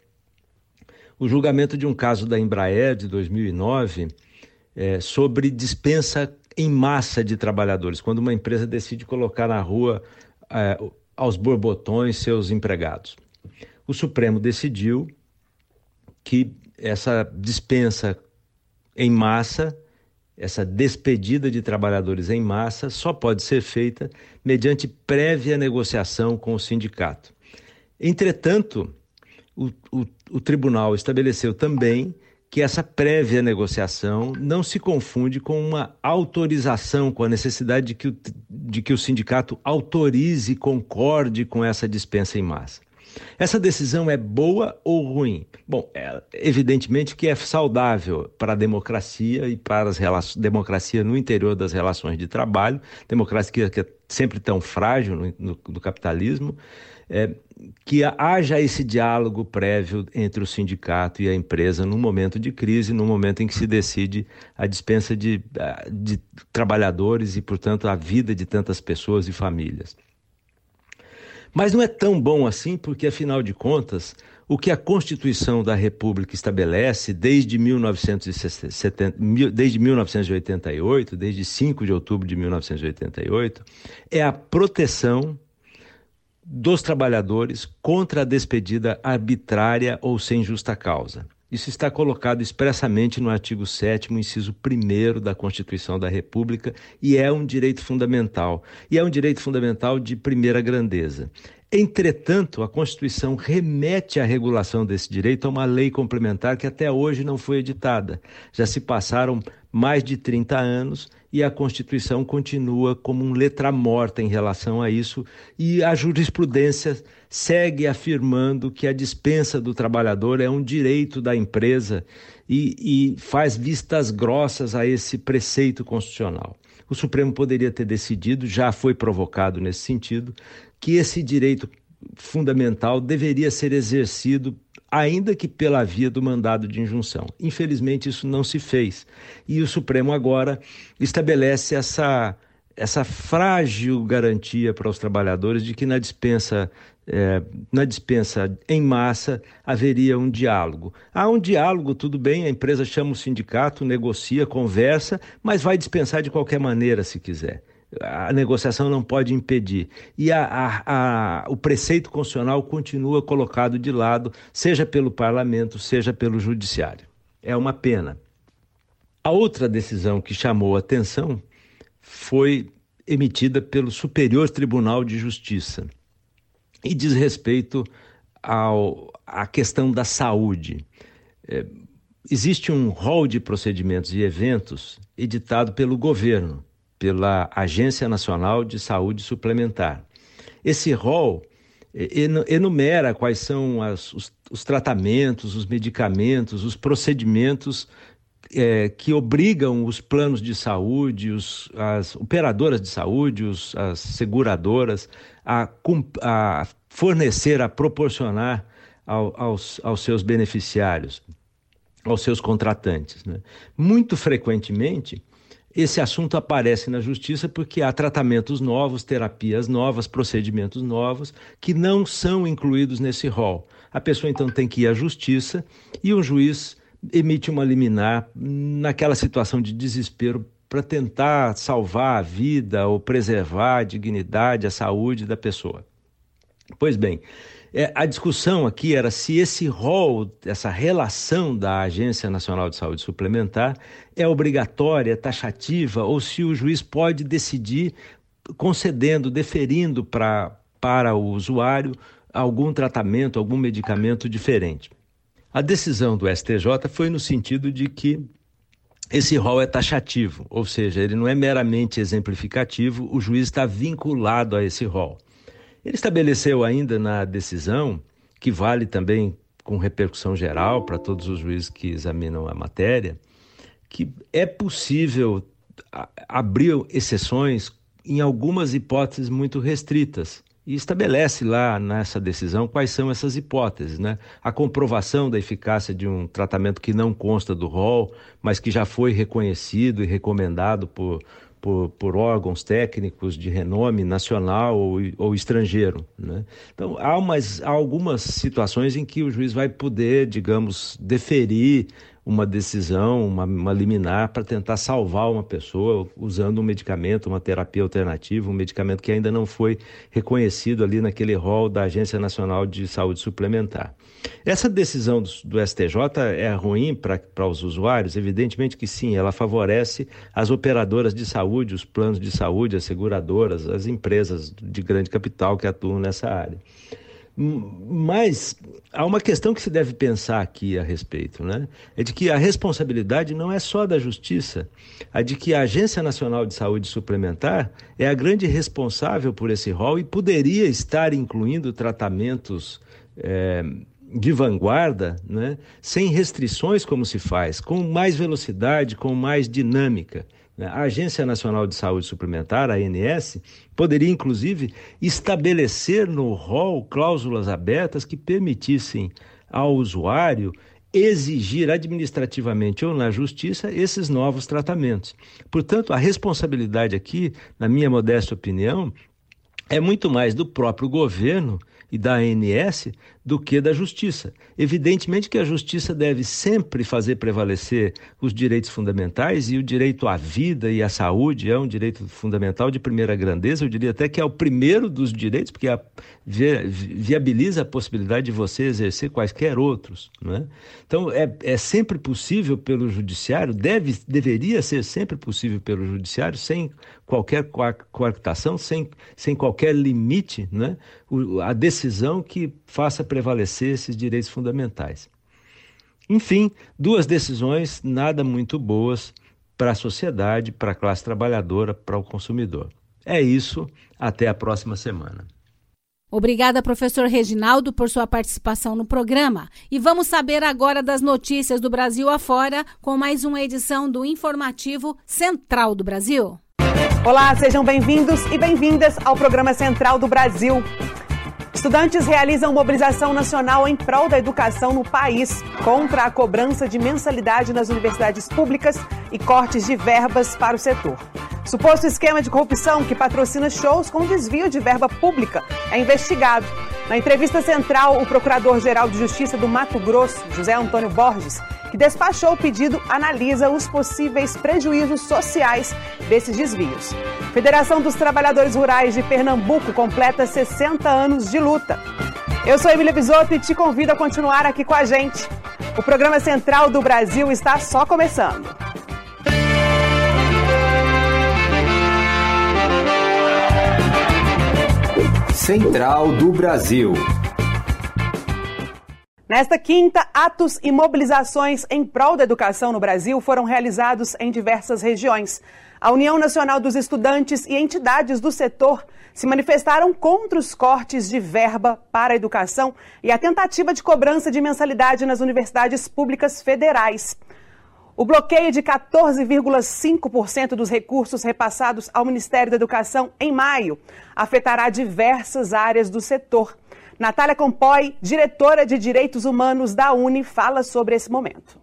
Speaker 8: O julgamento de um caso da Embraer de 2009 é, sobre dispensa em massa de trabalhadores, quando uma empresa decide colocar na rua é, aos borbotões seus empregados. O Supremo decidiu que essa dispensa em massa, essa despedida de trabalhadores em massa, só pode ser feita mediante prévia negociação com o sindicato. Entretanto, o, o, o tribunal estabeleceu também que essa prévia negociação não se confunde com uma autorização, com a necessidade de que o, de que o sindicato autorize e concorde com essa dispensa em massa. Essa decisão é boa ou ruim? Bom, é, evidentemente que é saudável para a democracia e para as relações, democracia no interior das relações de trabalho, democracia que é sempre tão frágil no, no, no capitalismo, é, que haja esse diálogo prévio entre o sindicato e a empresa num momento de crise, num momento em que se decide a dispensa de, de trabalhadores e, portanto, a vida de tantas pessoas e famílias. Mas não é tão bom assim, porque, afinal de contas, o que a Constituição da República estabelece desde, 1970, desde 1988, desde 5 de outubro de 1988, é a proteção dos trabalhadores contra a despedida arbitrária ou sem justa causa. Isso está colocado expressamente no artigo 7, inciso 1 da Constituição da República, e é um direito fundamental. E é um direito fundamental de primeira grandeza. Entretanto, a Constituição remete a regulação desse direito a uma lei complementar que até hoje não foi editada. Já se passaram mais de 30 anos e a Constituição continua como um letra morta em relação a isso, e a jurisprudência segue afirmando que a dispensa do trabalhador é um direito da empresa e, e faz vistas grossas a esse preceito constitucional. O Supremo poderia ter decidido, já foi provocado nesse sentido, que esse direito fundamental deveria ser exercido ainda que pela via do mandado de injunção. Infelizmente, isso não se fez. E o Supremo agora estabelece essa, essa frágil garantia para os trabalhadores de que na dispensa. É, na dispensa em massa haveria um diálogo. Há um diálogo, tudo bem, a empresa chama o sindicato, negocia, conversa, mas vai dispensar de qualquer maneira se quiser. A negociação não pode impedir. E a, a, a, o preceito constitucional continua colocado de lado, seja pelo parlamento, seja pelo judiciário. É uma pena. A outra decisão que chamou atenção foi emitida pelo Superior Tribunal de Justiça e diz respeito ao, à questão da saúde. É, existe um rol de procedimentos e eventos editado pelo governo, pela Agência Nacional de Saúde Suplementar. Esse rol é, enumera quais são as, os, os, tratamentos, os medicamentos, os procedimentos é, que obrigam os planos de saúde, os, as operadoras de saúde, os, as seguradoras a, a, fornecer, a proporcionar ao, aos, aos seus beneficiários, aos seus contratantes. Né? Muito frequentemente, esse assunto aparece na justiça porque há tratamentos novos, terapias novas, procedimentos novos que não são incluídos nesse rol. A pessoa então tem que ir à justiça e o juiz emite uma liminar naquela situação de desespero para tentar salvar a vida ou preservar a dignidade, a saúde da pessoa. Pois bem, é, a discussão aqui era se esse rol, essa relação da Agência Nacional de Saúde Suplementar é obrigatória, taxativa, ou se o juiz pode decidir concedendo, deferindo pra, para o usuário algum tratamento, algum medicamento diferente. A decisão do STJ foi no sentido de que esse rol é taxativo, ou seja, ele não é meramente exemplificativo, o juiz está vinculado a esse rol. Ele estabeleceu ainda na decisão, que vale também com repercussão geral para todos os juízes que examinam a matéria, que é possível abrir exceções em algumas hipóteses muito restritas e estabelece lá nessa decisão quais são essas hipóteses, né? A comprovação da eficácia de um tratamento que não consta do rol, mas que já foi reconhecido e recomendado por, por, por órgãos técnicos de renome nacional ou, ou estrangeiro. Né? Então, há, umas, há algumas situações em que o juiz vai poder, digamos, deferir uma decisão, uma, uma liminar para tentar salvar uma pessoa usando um medicamento, uma terapia alternativa, um medicamento que ainda não foi reconhecido ali naquele rol da Agência Nacional de Saúde Suplementar. Essa decisão do, do STJ é ruim para os usuários? Evidentemente que sim, ela favorece as operadoras de saúde, os planos de saúde, as seguradoras, as empresas de grande capital que atuam nessa área. Mas há uma questão que se deve pensar aqui a respeito, né? É de que a responsabilidade não é só da justiça, a de que a Agência Nacional de Saúde Suplementar é a grande responsável por esse rol e poderia estar incluindo tratamentos é, de vanguarda, né? sem restrições como se faz, com mais velocidade, com mais dinâmica. Né? A Agência Nacional de Saúde Suplementar, a ANS, poderia inclusive estabelecer no rol cláusulas abertas que permitissem ao usuário exigir administrativamente ou na justiça esses novos tratamentos. Portanto, a responsabilidade aqui, na minha modesta opinião, é muito mais do próprio governo e da ANS do que da justiça. Evidentemente que a justiça deve sempre fazer prevalecer os direitos fundamentais e o direito à vida e à saúde é um direito fundamental de primeira grandeza. Eu diria até que é o primeiro dos direitos, porque a, viabiliza a possibilidade de você exercer quaisquer outros. Não é? Então, é, é sempre possível pelo judiciário, deve, deveria ser sempre possível pelo judiciário, sem qualquer coartação, sem, sem qualquer limite, né? a decisão que faça prevalecer esses direitos fundamentais. Enfim, duas decisões nada muito boas para a sociedade, para a classe trabalhadora, para o consumidor. É isso, até a próxima semana.
Speaker 4: Obrigada, professor Reginaldo, por sua participação no programa. E vamos saber agora das notícias do Brasil afora com mais uma edição do Informativo Central do Brasil.
Speaker 22: Olá, sejam bem-vindos e bem-vindas ao programa Central do Brasil. Estudantes realizam mobilização nacional em prol da educação no país contra a cobrança de mensalidade nas universidades públicas e cortes de verbas para o setor. Suposto esquema de corrupção que patrocina shows com desvio de verba pública é investigado. Na entrevista central, o Procurador-Geral de Justiça do Mato Grosso, José Antônio Borges, que despachou o pedido, analisa os possíveis prejuízos sociais desses desvios. Federação dos Trabalhadores Rurais de Pernambuco completa 60 anos de luta. Eu sou Emília Bisotto e te convido a continuar aqui com a gente. O programa Central do Brasil está só começando.
Speaker 23: Central do Brasil.
Speaker 22: Nesta quinta, atos e mobilizações em prol da educação no Brasil foram realizados em diversas regiões. A União Nacional dos Estudantes e entidades do setor se manifestaram contra os cortes de verba para a educação e a tentativa de cobrança de mensalidade nas universidades públicas federais. O bloqueio de 14,5% dos recursos repassados ao Ministério da Educação em maio afetará diversas áreas do setor. Natália Compoi, diretora de Direitos Humanos da Uni, fala sobre esse momento.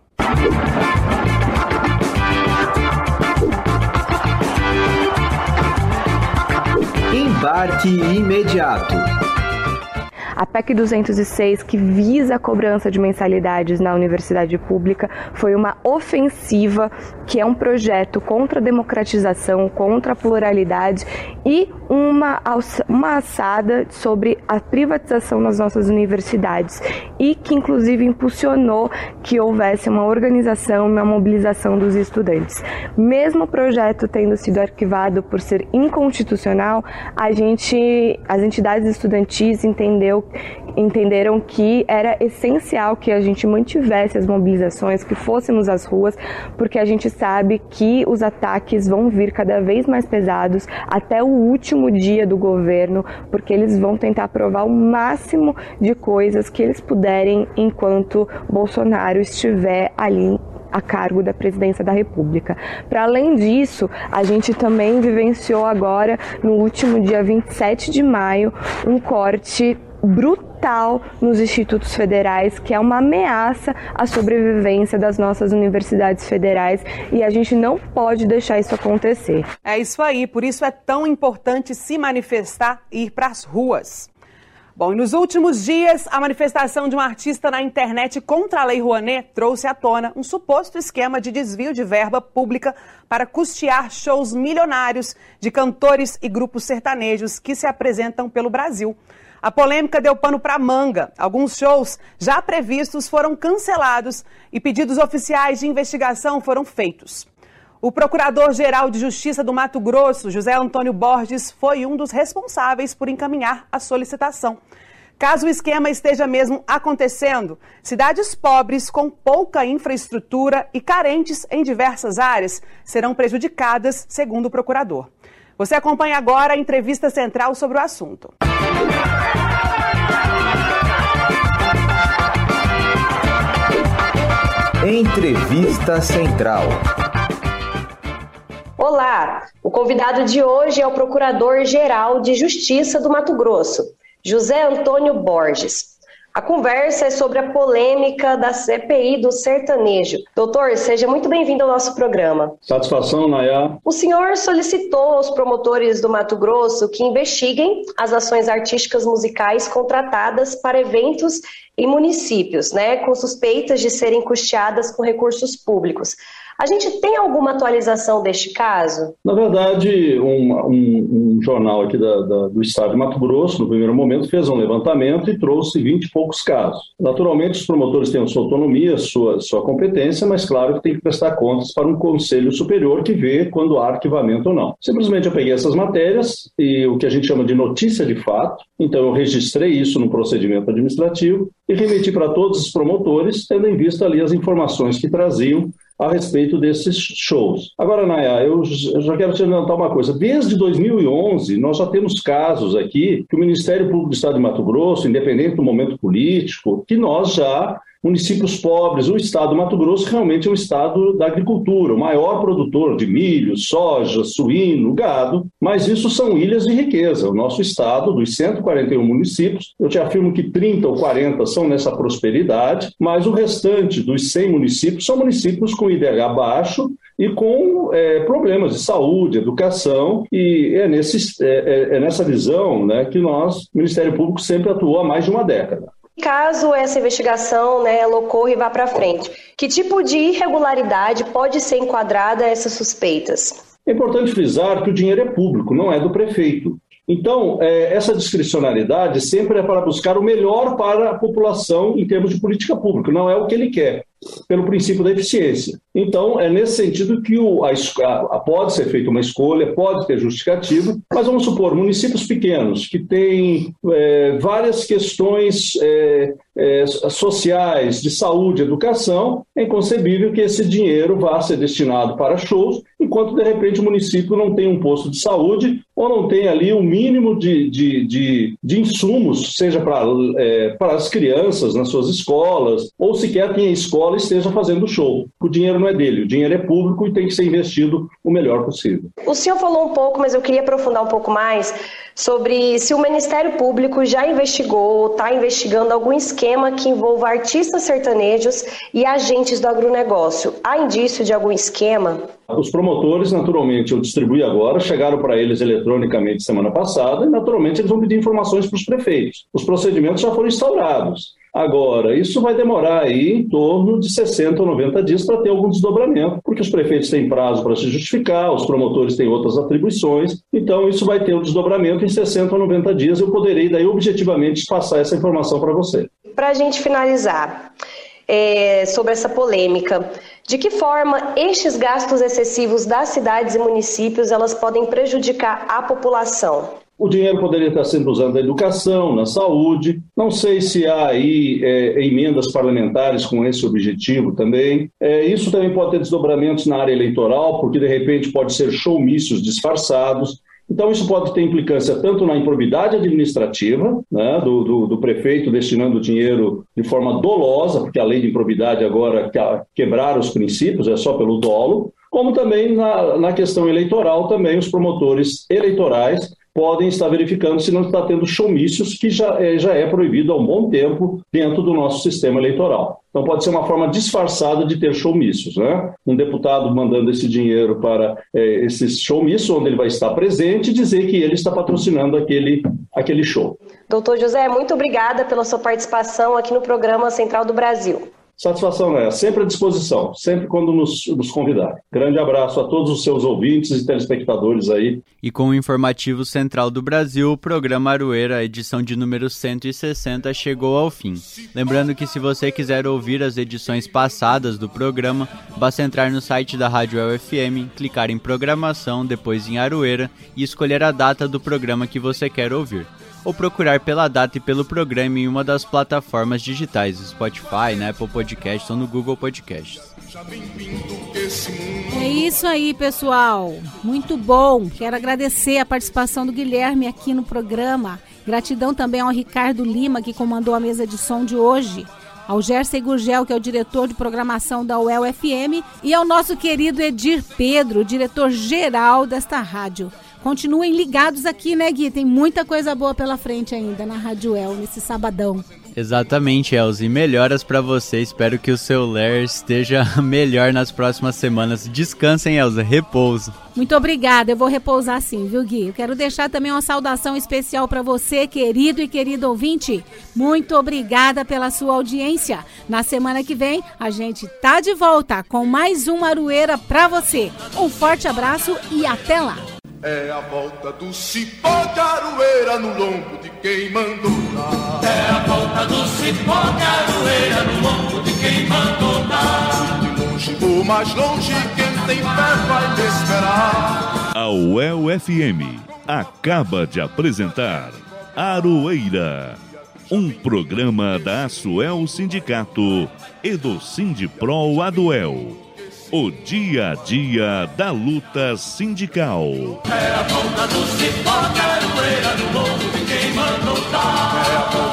Speaker 23: Embarque imediato.
Speaker 24: A PEC 206, que visa a cobrança de mensalidades na universidade pública, foi uma ofensiva, que é um projeto contra a democratização, contra a pluralidade e uma, uma assada sobre a privatização nas nossas universidades e que, inclusive, impulsionou que houvesse uma organização uma mobilização dos estudantes. Mesmo o projeto tendo sido arquivado por ser inconstitucional, a gente, as entidades estudantis entendeu, entenderam que era essencial que a gente mantivesse as mobilizações, que fôssemos às ruas, porque a gente sabe que os ataques vão vir cada vez mais pesados até o último dia do governo, porque eles vão tentar aprovar o máximo de coisas que eles puderem enquanto Bolsonaro estiver ali a cargo da presidência da República. Para além disso, a gente também vivenciou agora, no último dia 27 de maio, um corte brutal nos institutos federais, que é uma ameaça à sobrevivência das nossas universidades federais e a gente não pode deixar isso acontecer.
Speaker 22: É isso aí, por isso é tão importante se manifestar e ir para as ruas. Bom, e nos últimos dias, a manifestação de um artista na internet contra a Lei Rouanet trouxe à tona um suposto esquema de desvio de verba pública para custear shows milionários de cantores e grupos sertanejos que se apresentam pelo Brasil. A polêmica deu pano para manga. Alguns shows já previstos foram cancelados e pedidos oficiais de investigação foram feitos. O Procurador-Geral de Justiça do Mato Grosso, José Antônio Borges, foi um dos responsáveis por encaminhar a solicitação. Caso o esquema esteja mesmo acontecendo, cidades pobres com pouca infraestrutura e carentes em diversas áreas serão prejudicadas, segundo o procurador. Você acompanha agora a entrevista central sobre o assunto.
Speaker 23: Entrevista Central.
Speaker 25: Olá, o convidado de hoje é o Procurador-Geral de Justiça do Mato Grosso, José Antônio Borges. A conversa é sobre a polêmica da CPI do sertanejo. Doutor, seja muito bem-vindo ao nosso programa.
Speaker 26: Satisfação, Nayá.
Speaker 25: O senhor solicitou aos promotores do Mato Grosso que investiguem as ações artísticas musicais contratadas para eventos em municípios, né, com suspeitas de serem custeadas com recursos públicos. A gente tem alguma atualização deste caso?
Speaker 26: Na verdade, um, um, um jornal aqui da, da, do estado de Mato Grosso, no primeiro momento, fez um levantamento e trouxe 20 e poucos casos. Naturalmente, os promotores têm a sua autonomia, sua, sua competência, mas claro que tem que prestar contas para um conselho superior que vê quando há arquivamento ou não. Simplesmente eu peguei essas matérias e o que a gente chama de notícia de fato, então eu registrei isso no procedimento administrativo e remeti para todos os promotores, tendo em vista ali as informações que traziam a respeito desses shows. Agora, Naya, eu já quero te adiantar uma coisa. Desde 2011, nós já temos casos aqui que o Ministério Público do Estado de Mato Grosso, independente do momento político, que nós já municípios pobres. O estado do Mato Grosso realmente é um estado da agricultura, o maior produtor de milho, soja, suíno, gado, mas isso são ilhas de riqueza. O nosso estado, dos 141 municípios, eu te afirmo que 30 ou 40 são nessa prosperidade, mas o restante dos 100 municípios são municípios com IDH baixo e com é, problemas de saúde, educação, e é, nesse, é, é, é nessa visão né, que nós, Ministério Público, sempre atuou há mais de uma década.
Speaker 25: Caso essa investigação né, ela ocorra e vá para frente, que tipo de irregularidade pode ser enquadrada essas suspeitas?
Speaker 26: É importante frisar que o dinheiro é público, não é do prefeito. Então, é, essa discricionariedade sempre é para buscar o melhor para a população em termos de política pública, não é o que ele quer pelo princípio da eficiência. Então, é nesse sentido que o, a, a, pode ser feita uma escolha, pode ter justificativo, mas vamos supor, municípios pequenos que têm é, várias questões é, é, sociais, de saúde, educação, é inconcebível que esse dinheiro vá ser destinado para shows, enquanto de repente o município não tem um posto de saúde ou não tem ali o um mínimo de, de, de, de, insumos, seja para, é, para as crianças nas suas escolas, ou sequer tem escola escola esteja fazendo show. O dinheiro não é dele, o dinheiro é público e tem que ser investido o melhor possível.
Speaker 25: O senhor falou um pouco, mas eu queria aprofundar um pouco mais sobre se o Ministério Público já investigou ou está investigando algum esquema que envolva artistas sertanejos e agentes do agronegócio. Há indício de algum esquema?
Speaker 26: Os promotores, naturalmente, eu distribuí agora, chegaram para eles eletronicamente semana passada e, naturalmente, eles vão pedir informações para os prefeitos. Os procedimentos já foram instaurados. Agora, isso vai demorar aí em torno de 60 ou 90 dias para ter algum desdobramento, porque os prefeitos têm prazo para se justificar, os promotores têm outras atribuições, então isso vai ter um desdobramento em 60 ou 90 dias. Eu poderei daí objetivamente passar essa informação para você.
Speaker 25: Para a gente finalizar, é, sobre essa polêmica, de que forma estes gastos excessivos das cidades e municípios elas podem prejudicar a população?
Speaker 26: O dinheiro poderia estar sendo usado na educação, na saúde. Não sei se há aí é, emendas parlamentares com esse objetivo também. É, isso também pode ter desdobramentos na área eleitoral, porque de repente pode ser showmícios disfarçados. Então, isso pode ter implicância tanto na improbidade administrativa, né, do, do, do, prefeito destinando dinheiro de forma dolosa, porque a lei de improbidade agora quebrar os princípios, é só pelo dolo, como também na, na questão eleitoral, também os promotores eleitorais podem estar verificando se não está tendo showmícios, que já é, já é proibido há um bom tempo dentro do nosso sistema eleitoral. Então pode ser uma forma disfarçada de ter showmícios. Né? Um deputado mandando esse dinheiro para é, esses showmícios, onde ele vai estar presente, e dizer que ele está patrocinando aquele, aquele show.
Speaker 25: Doutor José, muito obrigada pela sua participação aqui no programa Central do Brasil.
Speaker 26: Satisfação é sempre à disposição, sempre quando nos, nos convidar. Grande abraço a todos os seus ouvintes e telespectadores aí.
Speaker 5: E com o informativo central do Brasil, o programa Aroeira, edição de número 160, chegou ao fim. Lembrando que se você quiser ouvir as edições passadas do programa, basta entrar no site da Rádio UFM, clicar em programação, depois em Aroeira e escolher a data do programa que você quer ouvir ou procurar pela data e pelo programa em uma das plataformas digitais, Spotify, na Apple Podcasts ou no Google Podcasts.
Speaker 4: É isso aí, pessoal. Muito bom. Quero agradecer a participação do Guilherme aqui no programa. Gratidão também ao Ricardo Lima, que comandou a mesa de som de hoje. Ao Gerson Gurgel, que é o diretor de programação da UEL FM. E ao nosso querido Edir Pedro, diretor-geral desta rádio. Continuem ligados aqui, né, Gui? Tem muita coisa boa pela frente ainda na Rádio El, nesse sabadão.
Speaker 5: Exatamente, Elzi. Melhoras para você. Espero que o seu ler esteja melhor nas próximas semanas. Descansem, Elza. Repouso.
Speaker 4: Muito obrigada. Eu vou repousar sim, viu, Gui? Eu quero deixar também uma saudação especial para você, querido e querido ouvinte. Muito obrigada pela sua audiência. Na semana que vem, a gente tá de volta com mais uma Arueira para você. Um forte abraço e até lá.
Speaker 27: É a volta do cipó de aroeira no lombo de quem mandou dar. É a volta do cipó de aroeira no lombo de quem mandou dar. De longe ou mais longe, quem tem fé vai te esperar.
Speaker 3: A UEL FM acaba de apresentar Aroeira, um programa da Asuel Sindicato e do Sindipro Aduel o dia a dia da luta sindical.
Speaker 27: É a volta do cipó, caroeira morro quem mandou dar.